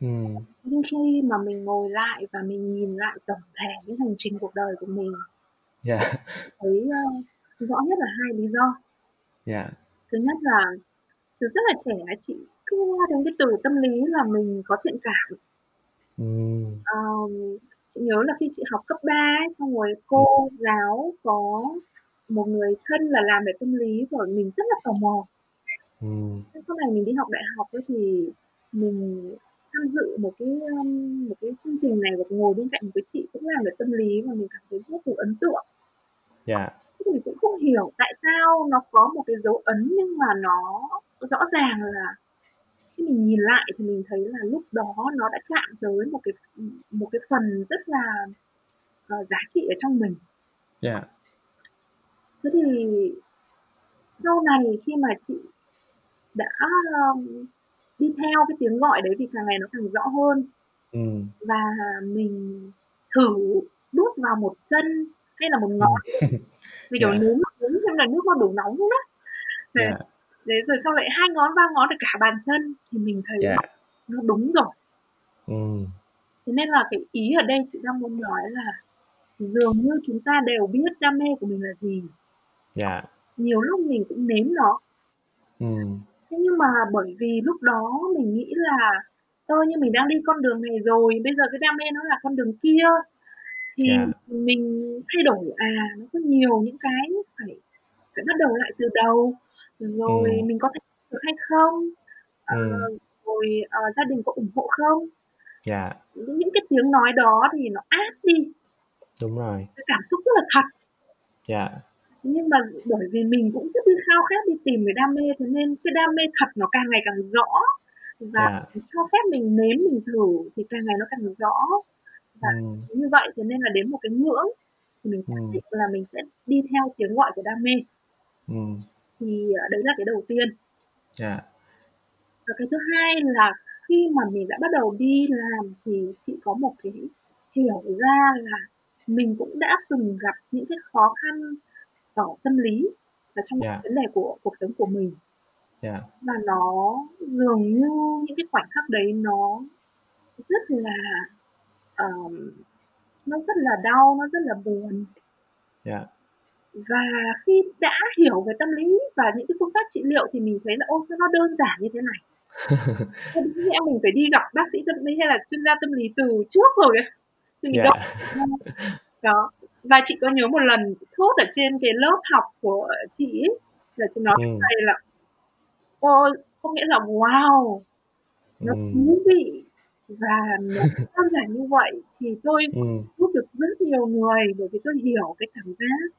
Speaker 1: Ừm,
Speaker 2: nhưng khi mà mình ngồi lại và mình nhìn lại tổng thể những hành trình cuộc đời của mình
Speaker 1: dạ,
Speaker 2: thấy uh, rõ nhất là hai lý do.
Speaker 1: Dạ,
Speaker 2: thứ nhất là từ rất là trẻ chị cứ nghe đến cái từ tâm lý là mình có thiện cảm.
Speaker 1: Ừm,
Speaker 2: Ờm, chị nhớ là khi chị học cấp 3 ấy, xong rồi cô giáo có một người thân là làm về tâm lý và mình rất là tò mò.
Speaker 1: Ừm,
Speaker 2: Thế sau này mình đi học đại học ấy thì mình tham dự một cái um, một cái chương trình này và ngồi bên cạnh một cái chị cũng làm về tâm lý và mình cảm thấy vô cùng ấn tượng.
Speaker 1: Dạ,
Speaker 2: thì mình cũng không hiểu tại sao nó có một cái dấu ấn nhưng mà nó rõ ràng là khi mình nhìn lại thì mình thấy là lúc đó nó đã chạm tới một cái một cái phần rất là ờ, giá trị ở trong mình.
Speaker 1: Dạ,
Speaker 2: thế thì sau này khi mà chị đã, ờm, đi theo cái tiếng gọi đấy thì càng ngày nó càng rõ hơn.
Speaker 1: Ừm.
Speaker 2: Và mình thử đút vào một chân hay là một
Speaker 1: Ừm.
Speaker 2: ngón vì, kiểu,
Speaker 1: Dạ.
Speaker 2: nếm nếm xem là nước nó đủ nóng không đó. Đấy,
Speaker 1: Dạ.
Speaker 2: đấy, rồi sau lại 2 ngón, 3 ngón rồi cả bàn chân thì mình thấy
Speaker 1: Dạ.
Speaker 2: nó đúng rồi.
Speaker 1: Ừm.
Speaker 2: Thế nên là cái ý ở đây chị đang muốn nói là dường như chúng ta đều biết đam mê của mình là gì.
Speaker 1: Dạ.
Speaker 2: Nhiều lúc mình cũng nếm nó.
Speaker 1: Ừm.
Speaker 2: Thế nhưng mà bởi vì lúc đó mình nghĩ là "Ơ, nhưng mình đang đi con đường này rồi, bây giờ cái đam mê nó là con đường kia." Thì
Speaker 1: Dạ.
Speaker 2: mình thay đổi, à, nó có nhiều những cái phải phải bắt đầu lại từ đầu, rồi
Speaker 1: Ừm.
Speaker 2: mình có thể được hay không? Ờ,
Speaker 1: Ừm.
Speaker 2: rồi, ờ, gia đình có ủng hộ không?
Speaker 1: Dạ.
Speaker 2: Những những cái tiếng nói đó thì nó át đi
Speaker 1: Đúng rồi.
Speaker 2: cái cảm xúc rất là thật.
Speaker 1: Dạ.
Speaker 2: Nhưng mà bởi vì mình cũng cứ đi khao khát đi tìm cái đam mê, thế nên cái đam mê thật nó càng ngày càng rõ và mình cho phép mình nếm, mình thử thì càng ngày nó càng rõ. Và
Speaker 1: Ừm.
Speaker 2: như vậy thế nên là đến một cái ngưỡng thì mình xác
Speaker 1: Ừm.
Speaker 2: định là mình sẽ đi theo tiếng gọi của đam mê.
Speaker 1: Ừm.
Speaker 2: Thì, ờ, đấy là cái đầu tiên.
Speaker 1: Dạ.
Speaker 2: Và cái thứ hai là khi mà mình đã bắt đầu đi làm thì chị có một cái hiểu ra là mình cũng đã từng gặp những cái khó khăn ở tâm lý và trong
Speaker 1: Dạ.
Speaker 2: vấn đề của cuộc sống của mình.
Speaker 1: Dạ.
Speaker 2: Và nó dường như những cái khoảnh khắc đấy nó rất là, ờm, nó rất là đau, nó rất là buồn.
Speaker 1: Dạ.
Speaker 2: Và khi đã hiểu về tâm lý và những cái phương pháp trị liệu thì mình thấy là "Ô, sao nó đơn giản như thế này?" Thế nhẽ mình phải đi gặp bác sĩ tâm lý hay là chuyên gia tâm lý từ trước rồi ấy, thì mình đâu Đó, và chị có nhớ một lần thốt ở trên cái lớp học của chị ấy, là chị nói
Speaker 1: Ừm.
Speaker 2: thầy là "Ôi, có nghĩa là wow, nó
Speaker 1: Ừm.
Speaker 2: thú vị và nó đơn giản như vậy thì tôi giúp được rất nhiều người bởi vì tôi hiểu cái cảm giác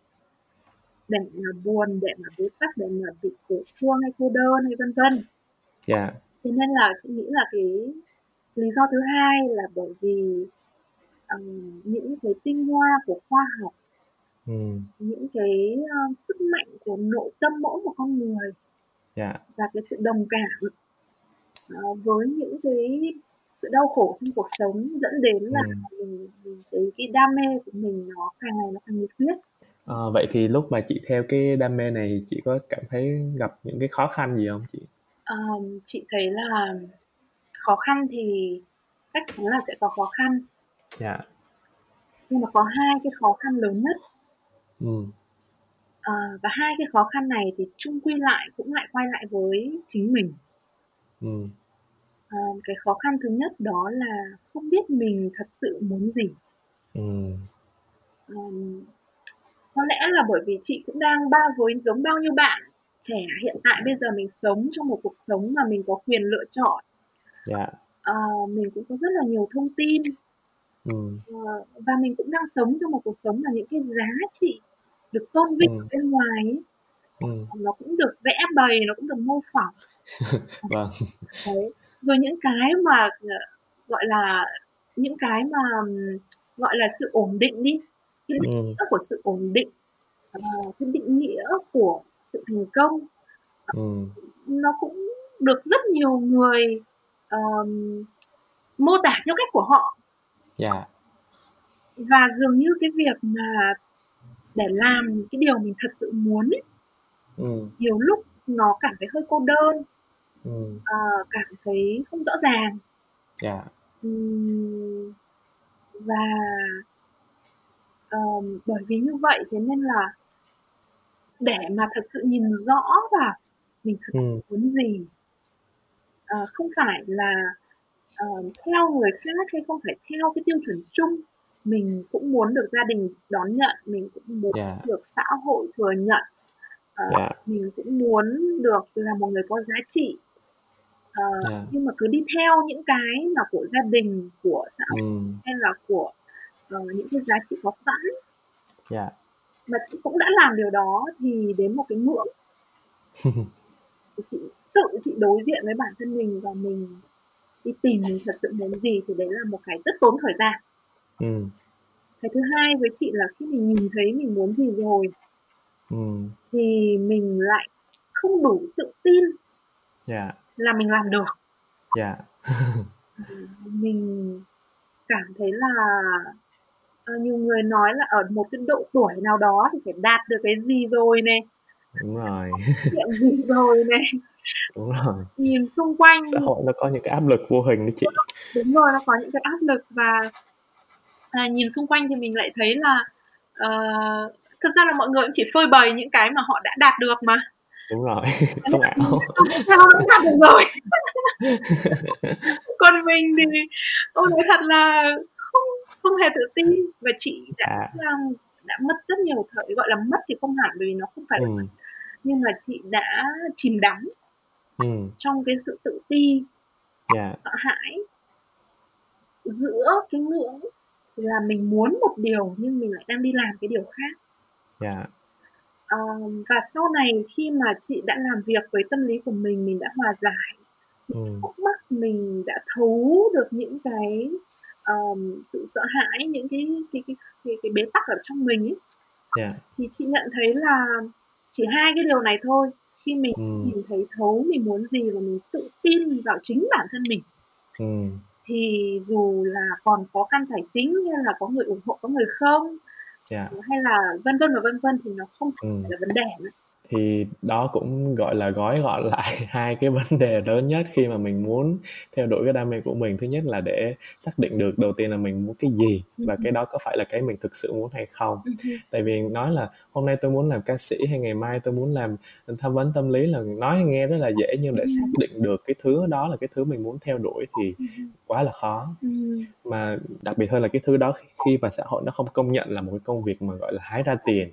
Speaker 2: để mà buồn, để mà bế tắc, để mà bị tổn thương hay cô đơn hay vân vân."
Speaker 1: Dạ.
Speaker 2: Thế nên là chị nghĩ là cái lý do thứ hai là bởi vì, ừm, những cái tinh hoa của khoa học,
Speaker 1: Ừm.
Speaker 2: những cái, ơ, sức mạnh của nội tâm mỗi một con người
Speaker 1: Dạ.
Speaker 2: và cái sự đồng cảm, ờ, với những cái sự đau khổ trong cuộc sống dẫn đến là
Speaker 1: Ừm.
Speaker 2: mình mình thấy cái đam mê của mình nó càng ngày nó càng nhiệt huyết.
Speaker 1: Ờ, vậy thì lúc mà chị theo cái đam mê này chị có cảm thấy gặp những cái khó khăn gì hông chị?
Speaker 2: Ờm, chị thấy là khó khăn thì chắc chắn là sẽ có khó khăn.
Speaker 1: Dạ.
Speaker 2: Nhưng mà có hai cái khó khăn lớn nhất.
Speaker 1: Ừm.
Speaker 2: Ờ, và hai cái khó khăn này thì chung quy lại cũng lại quay lại với chính mình.
Speaker 1: Ừm.
Speaker 2: Ờ, cái khó khăn thứ nhất đó là không biết mình thật sự muốn gì.
Speaker 1: Ừm.
Speaker 2: Ờm, có lẽ là bởi vì chị cũng đang bao với giống bao nhiêu bạn trẻ hiện tại bây giờ mình sống trong một cuộc sống mà mình có quyền lựa chọn.
Speaker 1: Dạ.
Speaker 2: Ờ, mình cũng có rất là nhiều thông tin.
Speaker 1: Ừm.
Speaker 2: Ờ, và mình cũng đang sống trong một cuộc sống mà những cái giá trị được tôn vinh ở
Speaker 1: Ừm.
Speaker 2: bên ngoài ấy,
Speaker 1: Ừm.
Speaker 2: nó cũng được vẽ bày, nó cũng được mô phỏng.
Speaker 1: Vâng.
Speaker 2: Đấy, rồi những cái mà, ờ, gọi là, những cái mà, ừm, gọi là, sự ổn định đi, cái định
Speaker 1: Ừm.
Speaker 2: nghĩa của sự ổn định, ờ, cái định nghĩa của sự thành công,
Speaker 1: Ừm.
Speaker 2: nó cũng được rất nhiều người, ờm, mô tả theo cách của họ.
Speaker 1: Dạ.
Speaker 2: Và dường như cái việc mà để làm cái điều mình thật sự muốn ấy
Speaker 1: Ừm.
Speaker 2: nhiều lúc nó cảm thấy hơi cô đơn,
Speaker 1: Ừm.
Speaker 2: ờ, cảm thấy không rõ ràng.
Speaker 1: Dạ.
Speaker 2: Ừm, và ờm, bởi vì như vậy thế nên là để mà thật sự nhìn rõ là mình thật
Speaker 1: Ừm.
Speaker 2: muốn gì, ờ, không phải là, ờ, theo người khác hay không phải theo cái tiêu chuẩn chung. Mình cũng muốn được gia đình đón nhận, mình cũng muốn
Speaker 1: Dạ.
Speaker 2: được xã hội thừa nhận, ờ,
Speaker 1: Dạ.
Speaker 2: mình cũng muốn được là một người có giá trị. Ờ,
Speaker 1: Dạ.
Speaker 2: nhưng mà cứ đi theo những cái mà của gia đình, của xã hội
Speaker 1: Ừm.
Speaker 2: hay là của, ờ, những cái giá trị có sẵn
Speaker 1: Dạ.
Speaker 2: mà chị cũng đã làm điều đó thì đến một cái ngưỡng thì chị tự chị đối diện với bản thân mình và mình đi tìm mình thật sự muốn gì thì đấy là một cái rất tốn thời gian.
Speaker 1: Ừm.
Speaker 2: Cái thứ hai với chị là khi mình nhìn thấy mình muốn gì rồi
Speaker 1: Ừm.
Speaker 2: thì mình lại không đủ tự tin
Speaker 1: dạ
Speaker 2: là mình làm được
Speaker 1: dạ
Speaker 2: mình cảm thấy là ờ, nhiều người nói là ở một cái độ tuổi nào đó thì phải đạt được cái gì rồi này
Speaker 1: đúng rồi
Speaker 2: chuyện gì rồi này
Speaker 1: đúng rồi.
Speaker 2: Nhìn xung quanh
Speaker 1: xã hội nó có những cái áp lực vô hình đấy chị.
Speaker 2: Đúng rồi nó có những cái áp lực và à, nhìn xung quanh thì mình lại thấy là uh, thực ra là mọi người cũng chỉ phơi bày những cái mà họ đã đạt được mà.
Speaker 1: Đúng rồi sống ảo
Speaker 2: đạt được rồi. Còn mình thì tôi nói thật là không không hề tự tin. Và chị đã à. đã mất rất nhiều thời gọi là mất thì không hẳn vì nó không phải là ừ. nhưng mà chị đã chìm đắm ừ. trong cái sự tự ti yeah. Dạ. sợ hãi giữa cái ngưỡng là mình muốn một điều nhưng mình lại đang đi làm cái điều khác yeah. Dạ. Uh, và sau này khi mà chị đã làm việc với tâm lý của mình mình đã hòa giải ừ. khúc mắc mình đã thấu được những cái um, sự sợ hãi những cái cái cái cái, cái bế tắc ở trong mình ấy yeah. Dạ. thì chị nhận thấy là chỉ hai cái điều này thôi khi mình ừ. nhìn thấy thấu mình muốn gì và mình tự tin vào chính bản thân mình ừ. thì dù là còn khó khăn tài chính hay là có người ủng hộ có người không yeah. Dạ. hay là vân vân và vân vân thì nó không phải ừ. là vấn đề nữa
Speaker 1: thì đó cũng gọi là gói gọn lại hai cái vấn đề lớn nhất khi mà mình muốn theo đuổi cái đam mê của mình. Thứ nhất là để xác định được đầu tiên là mình muốn cái gì và cái đó có phải là cái mình thực sự muốn hay không. Tại vì nói là hôm nay tôi muốn làm ca sĩ hay ngày mai tôi muốn làm tham vấn tâm lý là nói nghe rất là dễ nhưng để xác định được cái thứ đó là cái thứ mình muốn theo đuổi thì quá là khó. Mà đặc biệt hơn là cái thứ đó khi mà xã hội nó không công nhận là một cái công việc mà gọi là hái ra tiền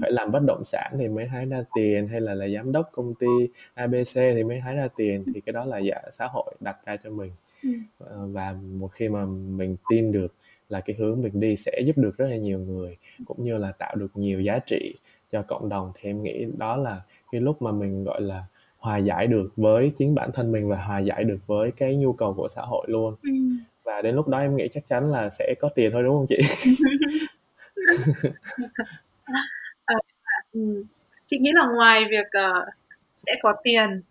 Speaker 1: phải làm bất động sản thì mới hái ra tiền hay là là giám đốc công ty abc thì mới hái ra tiền thì cái đó là dạ xã hội đặt ra cho mình ừ. Ờ, và một khi mà mình tin được là cái hướng mình đi sẽ giúp được rất là nhiều người cũng như là tạo được nhiều giá trị cho cộng đồng thì em nghĩ đó là cái lúc mà mình gọi là hòa giải được với chính bản thân mình và hòa giải được với cái nhu cầu của xã hội luôn ừ. và đến lúc đó em nghĩ chắc chắn là sẽ có tiền thôi đúng không chị
Speaker 2: à, ừ chị nghĩ là ngoài việc uh, sẽ có tiền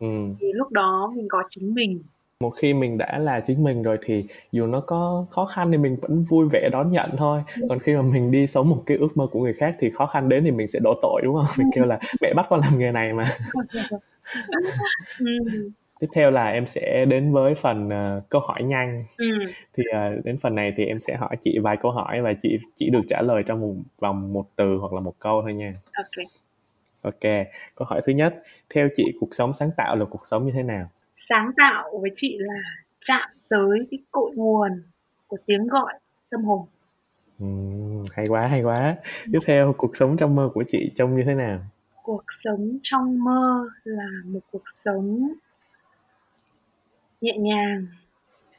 Speaker 2: ừ. thì lúc đó mình có chính mình.
Speaker 1: Một khi mình đã là chính mình rồi thì dù nó có khó khăn thì mình vẫn vui vẻ đón nhận thôi. Còn khi mà mình đi sống một cái ước mơ của người khác thì khó khăn đến thì mình sẽ đổ tội đúng không? Mình kêu là mẹ bắt con làm nghề này mà. Ừ. tiếp theo là em sẽ đến với phần uh, câu hỏi nhanh. Ừ. thì uh, đến phần này thì em sẽ hỏi chị vài câu hỏi và chị chỉ được trả lời trong một vòng một từ hoặc là một câu thôi nha.
Speaker 2: Ok
Speaker 1: Ok, câu hỏi thứ nhất, theo chị cuộc sống sáng tạo là cuộc sống như thế nào?
Speaker 2: Sáng tạo với chị là chạm tới cái cội nguồn của tiếng gọi tâm hồn.
Speaker 1: Uhm, hay quá, hay quá. Tiếp theo, cuộc sống trong mơ của chị trông như thế nào?
Speaker 2: Cuộc sống trong mơ là một cuộc sống nhẹ nhàng.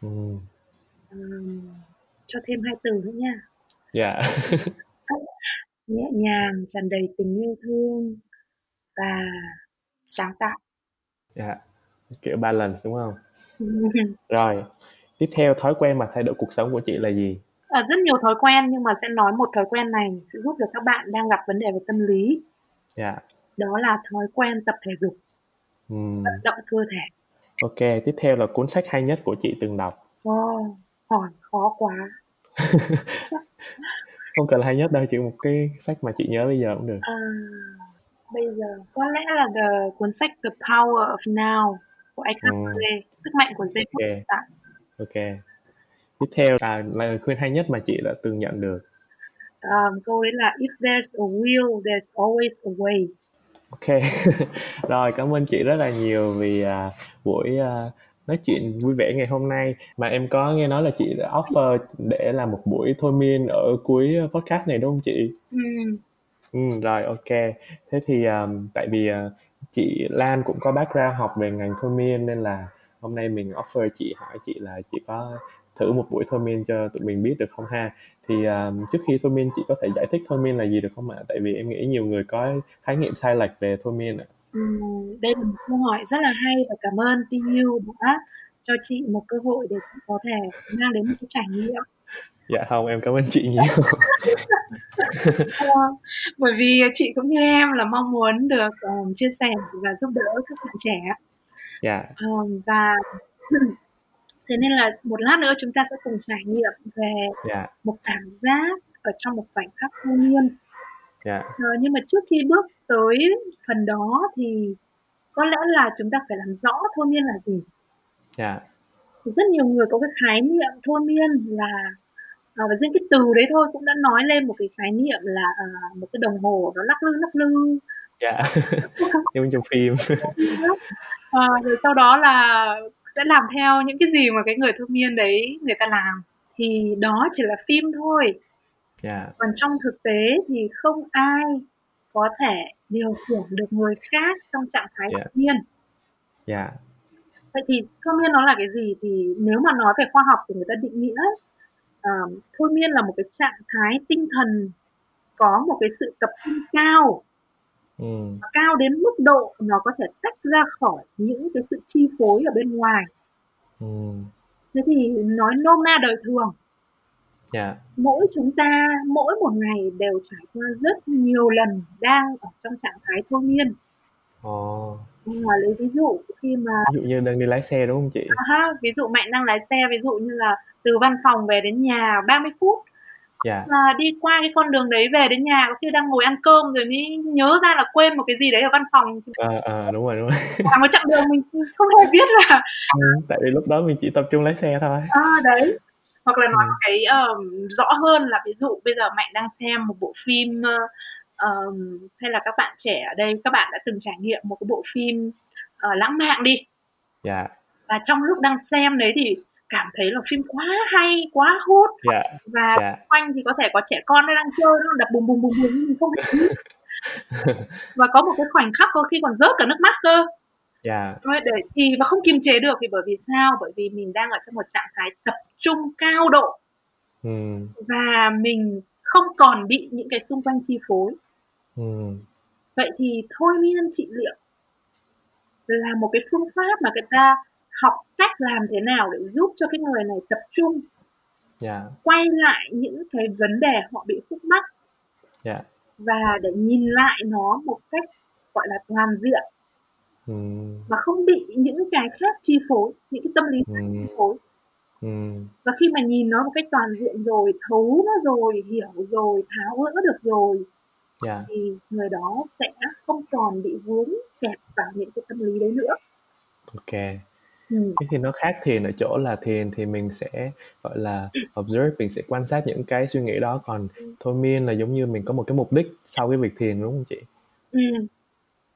Speaker 2: Uhm. Um, cho thêm hai từ nữa nha.
Speaker 1: Dạ. Yeah.
Speaker 2: nhẹ nhàng, tràn đầy tình yêu thương, và sáng tạo.
Speaker 1: Dạ, yeah. kiểu balance đúng không? Rồi, tiếp theo thói quen mà thay đổi cuộc sống của chị là gì?
Speaker 2: À, rất nhiều thói quen nhưng mà sẽ nói một thói quen này sẽ giúp được các bạn đang gặp vấn đề về tâm lý.
Speaker 1: Dạ. Yeah.
Speaker 2: Đó là thói quen tập thể dục. Uhm. Vận động cơ thể.
Speaker 1: Ok, tiếp theo là cuốn sách hay nhất của chị từng đọc.
Speaker 2: Wow, hỏi khó quá.
Speaker 1: không cần là hay nhất đâu, chỉ một cái sách mà chị nhớ bây giờ cũng được. À,
Speaker 2: bây giờ có lẽ là the, cuốn sách The Power of Now của Eckhart Tolle, sức mạnh của giây phút
Speaker 1: okay. tại. Ok. Tiếp theo là lời khuyên hay nhất mà chị đã từng nhận được.
Speaker 2: Um, câu đấy là If there's a will, there's always a way.
Speaker 1: Ok. Rồi cảm ơn chị rất là nhiều vì uh, buổi uh, nói chuyện vui vẻ ngày hôm nay mà em có nghe nói là chị đã offer để làm một buổi thôi miên ở cuối podcast này đúng không chị? Ừ. Ừ, rồi ok. Thế thì um, tại vì uh, chị Lan cũng có background học về ngành thôi miên nên là hôm nay mình offer chị hỏi chị là chị có thử một buổi thôi miên cho tụi mình biết được không ha? Thì um, trước khi thôi miên chị có thể giải thích thôi miên là gì được không ạ? Tại vì em nghĩ nhiều người có khái niệm sai lệch về thôi miên ạ.
Speaker 2: Ừ, đây là một câu hỏi rất là hay và cảm ơn TU đã cho chị một cơ hội để có thể mang đến một cái trải nghiệm
Speaker 1: dạ không em cảm ơn chị nhiều.
Speaker 2: Ờ, bởi vì chị cũng như em là mong muốn được um, chia sẻ và giúp đỡ các bạn trẻ.
Speaker 1: Dạ.
Speaker 2: Um, và thế nên là một lát nữa chúng ta sẽ cùng trải nghiệm về
Speaker 1: dạ.
Speaker 2: một cảm giác ở trong một khoảnh khắc thôi miên
Speaker 1: dạ.
Speaker 2: Ờ, nhưng mà trước khi bước tới phần đó thì có lẽ là chúng ta phải làm rõ thôi miên là gì.
Speaker 1: Dạ.
Speaker 2: Rất nhiều người có cái khái niệm thôi miên là à, và riêng cái từ đấy thôi cũng đã nói lên một cái khái niệm là à, một cái đồng hồ nó lắc lư lắc lư.
Speaker 1: Dạ. Giống trong phim.
Speaker 2: À, rồi sau đó là sẽ làm theo những cái gì mà cái người thôi miên đấy người ta làm. Thì đó chỉ là phim thôi.
Speaker 1: Yeah.
Speaker 2: còn trong thực tế thì không ai có thể điều khiển được người khác trong trạng thái yeah. thôi miên
Speaker 1: yeah.
Speaker 2: vậy thì thôi miên nó là cái gì? Thì nếu mà nói về khoa học thì người ta định nghĩa uh, thôi miên là một cái trạng thái tinh thần có một cái sự tập trung cao ừ. cao đến mức độ nó có thể tách ra khỏi những cái sự chi phối ở bên ngoài ừ. thế thì nói nôm na đời thường yeah. Dạ. mỗi chúng ta mỗi một ngày đều trải qua rất nhiều lần đang ở trong trạng thái thôi miên oh. Mà lấy ví dụ khi mà
Speaker 1: ví dụ như đang đi lái xe đúng không chị
Speaker 2: à, ví dụ mạnh đang lái xe ví dụ như là từ văn phòng về đến nhà 30 phút yeah. Dạ. là đi qua cái con đường đấy về đến nhà có khi đang ngồi ăn cơm rồi mới nhớ ra là quên một cái gì đấy ở văn phòng
Speaker 1: à, à đúng rồi đúng rồi
Speaker 2: cả một chặng đường mình không hề biết là
Speaker 1: ừ, tại vì lúc đó mình chỉ tập trung lái xe thôi
Speaker 2: à đấy hoặc là nói ừ. cái um, rõ hơn là ví dụ bây giờ mạnh đang xem một bộ phim um, hay là các bạn trẻ ở đây các bạn đã từng trải nghiệm một cái bộ phim uh, lãng mạn đi yeah. Dạ. và trong lúc đang xem đấy thì cảm thấy là phim quá hay quá hút yeah. Dạ. và yeah. quanh thì có thể có trẻ con nó đang chơi nó đập bùng bùng bùng bùng mình không biết và có một cái khoảnh khắc có khi còn rớt cả nước mắt cơ yeah. để thì và không kiềm chế được thì bởi vì sao bởi vì mình đang ở trong một trạng thái tập trung cao độ ừ. và mình không còn bị những cái xung quanh chi phối ừ. vậy thì thôi miên trị liệu là một cái phương pháp mà người ta học cách làm thế nào để giúp cho cái người này tập trung yeah. quay lại những cái vấn đề họ bị khúc mắc yeah. và để nhìn lại nó một cách gọi là toàn diện ừ. và không bị những cái khác chi phối những cái tâm lý khác chi phối ừ. và khi mà nhìn nó một cách toàn diện rồi thấu nó rồi hiểu rồi tháo gỡ được rồi yeah. thì người đó sẽ không còn bị vướng kẹt vào những cái tâm lý đấy nữa
Speaker 1: ok Ừ. Thế thì nó khác thiền ở chỗ là thiền thì mình sẽ gọi là observe mình sẽ quan sát những cái suy nghĩ đó còn ừ. thôi miên là giống như mình có một cái mục đích sau cái việc thiền đúng không chị?
Speaker 2: Ừ.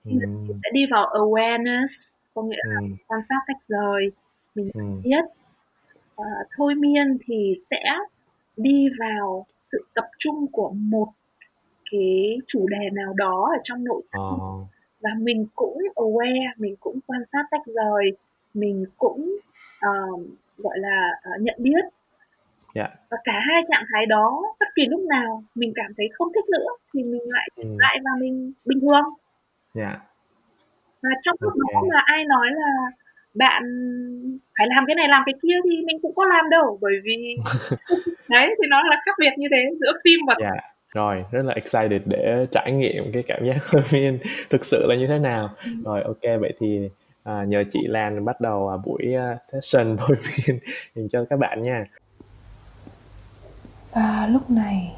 Speaker 2: Ừ. Mình sẽ đi vào awareness có nghĩa là ừ. quan sát tách rời mình ừ. biết uh, thôi miên thì sẽ đi vào sự tập trung của một cái chủ đề nào đó ở trong nội tâm oh. và mình cũng aware mình cũng quan sát tách rời mình cũng uh, gọi là uh, nhận biết yeah. Dạ. và cả hai trạng thái đó bất kỳ lúc nào mình cảm thấy không thích nữa thì mình lại ừ. lại và mình bình thường yeah. Dạ. và trong lúc okay. đó là ai nói là bạn phải làm cái này làm cái kia thì mình cũng có làm đâu bởi vì đấy thì nó là khác biệt như thế giữa phim và
Speaker 1: yeah dạ. Rồi rất là excited để trải nghiệm cái cảm giác miên thực sự là như thế nào. Ừ. rồi ok vậy thì à, nhờ chị Lan bắt đầu à, buổi uh, session thôi miên dành cho các bạn nha.
Speaker 3: Và lúc này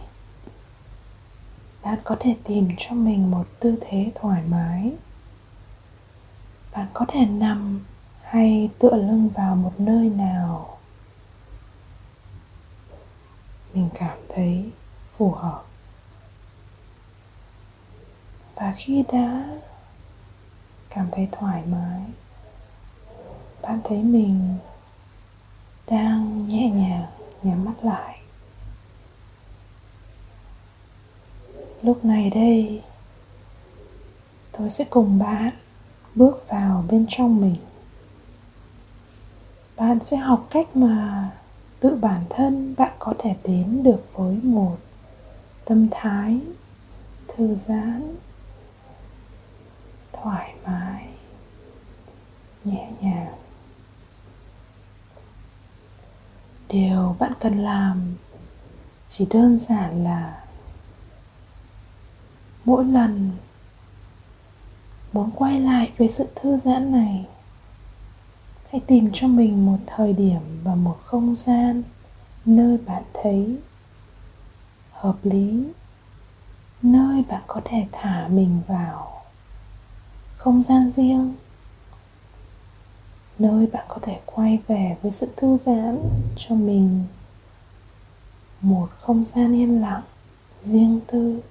Speaker 3: bạn có thể tìm cho mình một tư thế thoải mái. Bạn có thể nằm hay tựa lưng vào một nơi nào. Mình cảm thấy phù hợp và khi đã cảm thấy thoải mái. Bạn thấy mình đang nhẹ nhàng, nhắm mắt lại. Lúc này đây, tôi sẽ cùng bạn bước vào bên trong mình. Bạn sẽ học cách mà tự bản thân bạn có thể đến được với một tâm thái thư giãn thoải mái, nhẹ nhàng. Điều bạn cần làm chỉ đơn giản là mỗi lần muốn quay lại với sự thư giãn này, hãy tìm cho mình một thời điểm và một không gian nơi bạn thấy hợp lý, nơi bạn có thể thả mình vào không gian riêng. Nơi bạn có thể quay về với sự thư giãn cho mình. Một không gian yên lặng, riêng tư.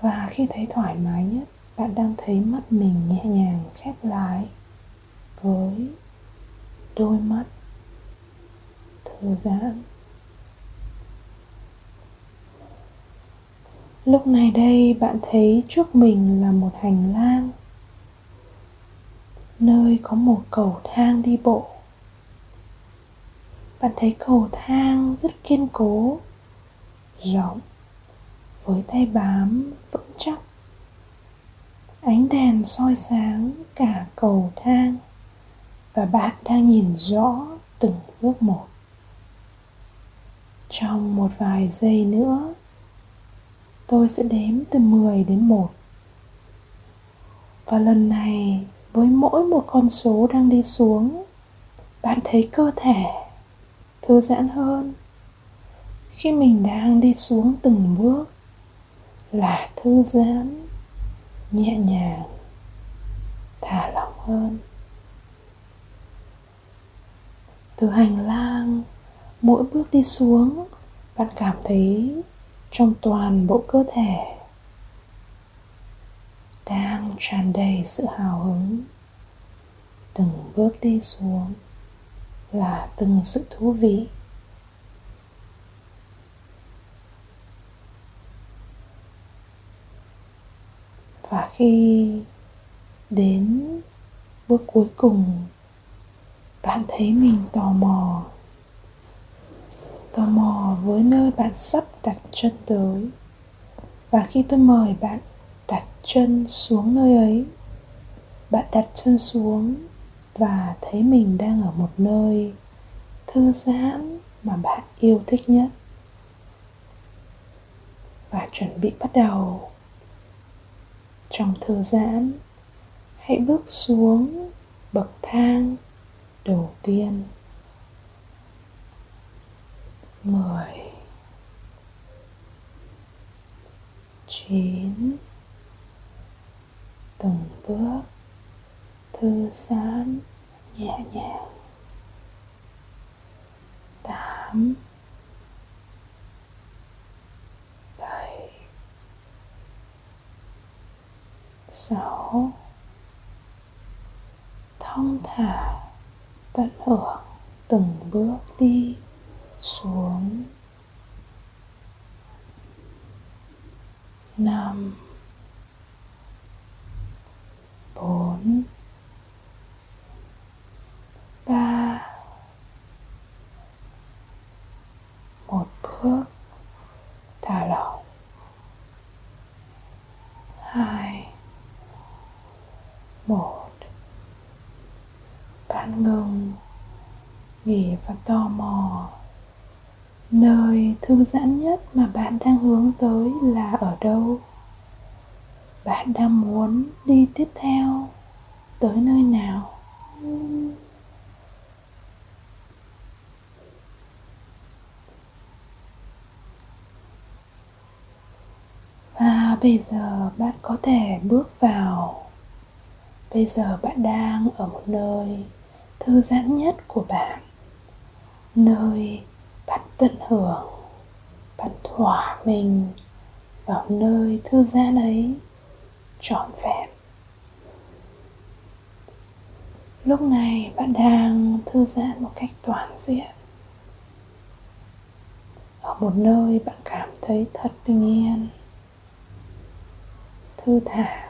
Speaker 3: Và khi thấy thoải mái nhất, bạn đang thấy mắt mình nhẹ nhàng khép lại với đôi mắt thư giãn. Lúc này đây bạn thấy trước mình là một hành lang. Nơi có một cầu thang đi bộ. Bạn thấy cầu thang rất kiên cố, rộng, với tay bám vững chắc. Ánh đèn soi sáng cả cầu thang và bạn đang nhìn rõ từng bước một. Trong một vài giây nữa tôi sẽ đếm từ 10 đến 1 và lần này, với mỗi một con số đang đi xuống, bạn thấy cơ thể thư giãn hơn. Khi mình đang đi xuống từng bước, là thư giãn, nhẹ nhàng, thả lỏng hơn. Từ hành lang, mỗi bước đi xuống, bạn cảm thấy trong toàn bộ cơ thể đang tràn đầy sự hào hứng. Từng bước đi xuống là từng sự thú vị. Và khi đến bước cuối cùng, bạn thấy mình tò mò. Tò mò với nơi bạn sắp đặt chân tới. Và khi tôi mời bạn đặt chân xuống nơi ấy, bạn đặt chân xuống và thấy mình đang ở một nơi thư giãn mà bạn yêu thích nhất. Và chuẩn bị bắt đầu. Trong thư giãn, hãy bước xuống bậc thang đầu tiên. Mười. Chín. Từng bước, thư giãn, nhẹ nhàng. Tám. Bảy. Sáu. Thong thả, tận hưởng từng bước đi xuống. นำผลปาหมดเพื่อตาเราหายหมดบ้านเมืองหนีพระตอมอ thư giãn nhất mà bạn đang hướng tới là ở đâu? Bạn đang muốn đi tiếp theo tới nơi nào? Và bây giờ bạn có thể bước vào. Bây giờ bạn đang ở một nơi thư giãn nhất của bạn, nơi bạn tận hưởng bạn thỏa mình vào nơi thư giãn ấy, trọn vẹn. Lúc này bạn đang thư giãn một cách toàn diện. Ở một nơi bạn cảm thấy thật bình yên, thư thả,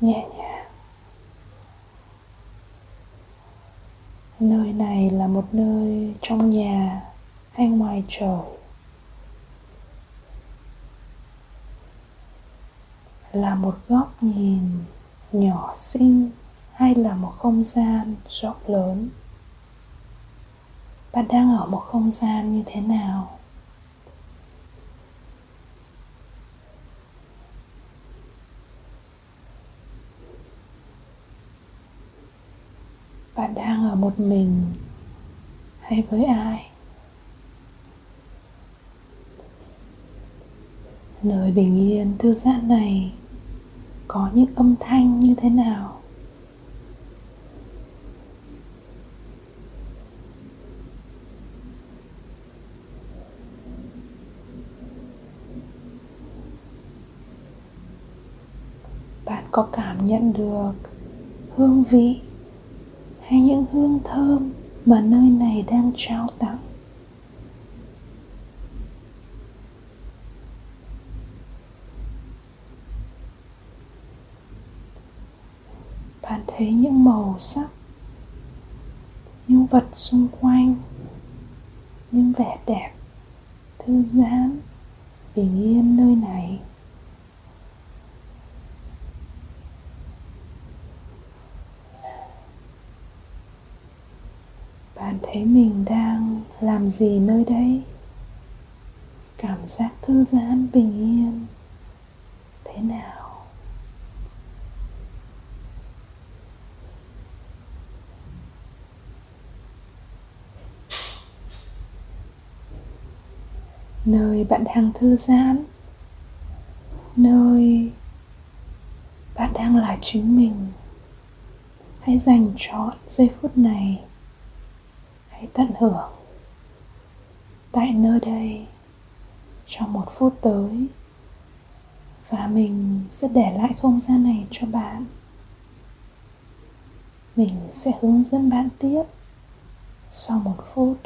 Speaker 3: nhẹ nhàng. Nơi này là một nơi trong nhà hay ngoài trời. Là một góc nhìn nhỏ xinh hay là một không gian rộng lớn? Bạn đang ở một không gian như thế nào? Bạn đang ở một mình hay với ai? Nơi bình yên thư giãn này có những âm thanh như thế nào? Bạn có cảm nhận được hương vị hay những hương thơm mà nơi này đang trao tặng. Bạn thấy những màu sắc, những vật xung quanh, những vẻ đẹp, thư giãn, bình yên nơi này bạn thấy mình đang làm gì nơi đây? Cảm giác thư giãn, bình yên, thế nào? Nơi bạn đang thư giãn, nơi bạn đang là chính mình. Hãy dành trọn giây phút này hãy tận hưởng. Tại nơi đây, trong một phút tới, và mình sẽ để lại không gian này cho bạn. Mình sẽ hướng dẫn bạn tiếp sau một phút.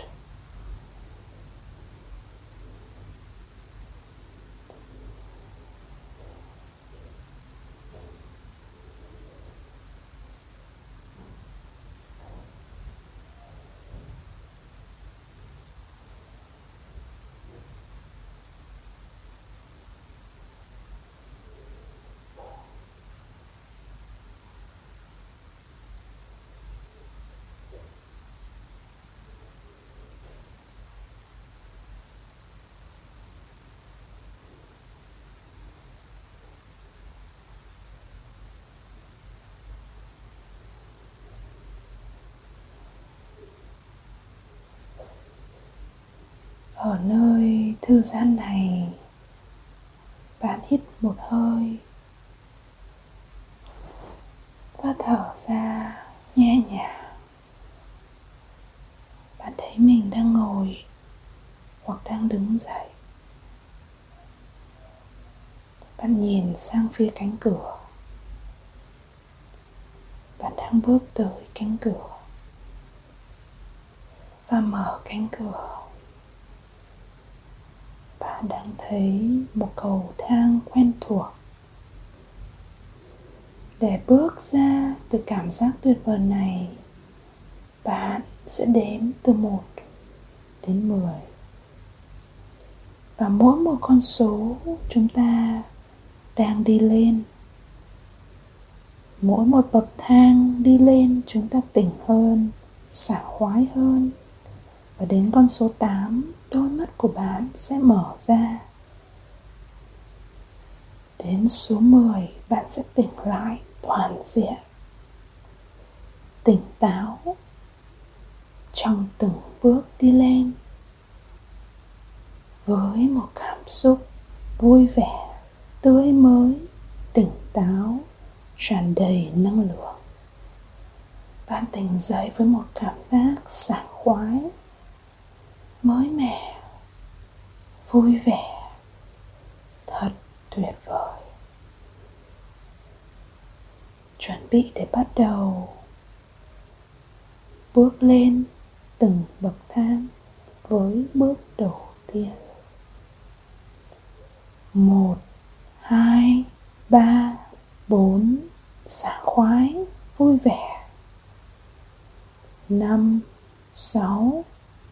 Speaker 3: Ở nơi thư giãn này, bạn hít một hơi. Và thở ra nhẹ nhàng. Bạn thấy mình đang ngồi hoặc đang đứng dậy. Bạn nhìn sang phía cánh cửa. Bạn đang bước tới cánh cửa. Và mở cánh cửa bạn đang thấy một cầu thang quen thuộc. Để bước ra từ cảm giác tuyệt vời này, bạn sẽ đếm từ 1 đến 10 và mỗi một con số chúng ta đang đi lên, mỗi một bậc thang đi lên chúng ta tỉnh hơn xả khoái hơn và đến con số 8 đôi mắt của bạn sẽ mở ra. Đến số 10 bạn sẽ tỉnh lại toàn diện. Tỉnh táo. Trong từng bước đi lên. Với một cảm xúc vui vẻ, tươi mới, tỉnh táo, tràn đầy năng lượng. Bạn tỉnh dậy với một cảm giác sảng khoái mới mẻ, vui vẻ, thật tuyệt vời. Chuẩn bị để bắt đầu. Bước lên từng bậc thang với bước đầu tiên. Một, hai, ba, bốn, sảng khoái, vui vẻ. Năm, sáu,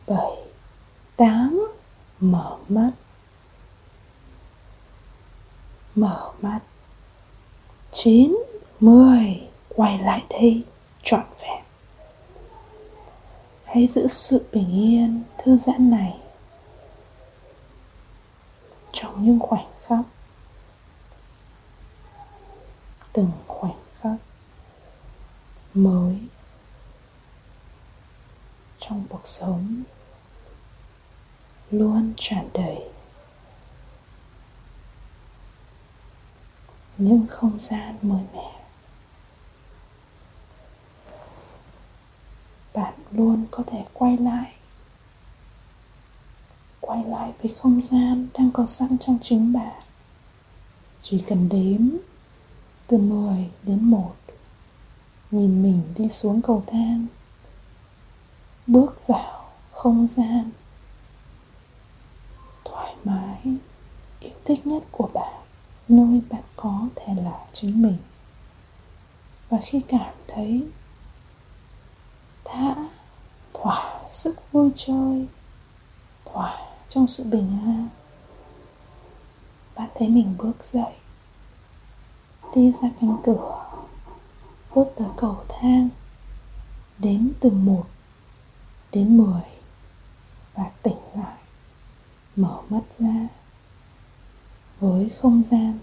Speaker 3: bảy tám. Mở mắt. Mở mắt. Chín. Mười. Quay lại đây, trọn vẹn. Hãy giữ sự bình yên, thư giãn này trong những khoảnh khắc. Từng khoảnh khắc mới trong cuộc sống luôn tràn đầy. Những không gian mới mẻ bạn luôn có thể quay lại. Quay lại với không gian đang có sẵn trong chính bạn. Chỉ cần đếm từ 10 đến 1 nhìn mình đi xuống cầu thang, bước vào không gian mái yêu thích nhất của bạn, nơi bạn có thể là chính mình. Và khi cảm thấy đã thỏa sức vui chơi, thỏa trong sự bình an, bạn thấy mình bước dậy, đi ra cánh cửa, bước tới cầu thang đếm từ một đến mười và tỉnh lại mở mắt ra với không gian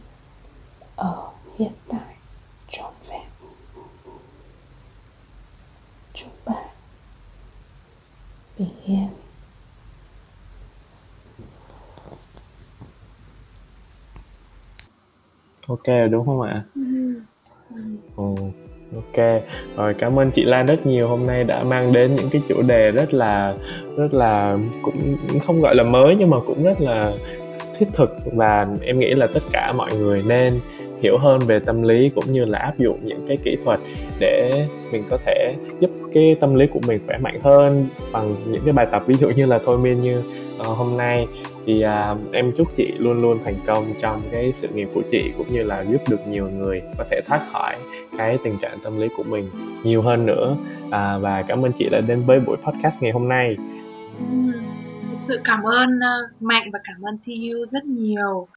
Speaker 3: ở hiện tại trọn vẹn chúc bạn bình yên
Speaker 1: ok đúng không ạ ừ. ừ ok, rồi cảm ơn chị Lan rất nhiều. Hôm nay đã mang đến những cái chủ đề rất là rất là cũng không gọi là mới, nhưng mà cũng rất là thiết thực. Và em nghĩ là tất cả mọi người nên hiểu hơn về tâm lý cũng như là áp dụng những cái kỹ thuật để mình có thể giúp cái tâm lý của mình khỏe mạnh hơn bằng những cái bài tập ví dụ như là thôi miên như Ờ, hôm nay thì uh, em chúc chị luôn luôn thành công trong cái sự nghiệp của chị cũng như là giúp được nhiều người có thể thoát khỏi cái tình trạng tâm lý của mình nhiều hơn nữa. Uh, và cảm ơn chị đã đến với buổi podcast ngày hôm nay.
Speaker 2: Sự cảm ơn uh, mạnh và cảm ơn Thi rất nhiều.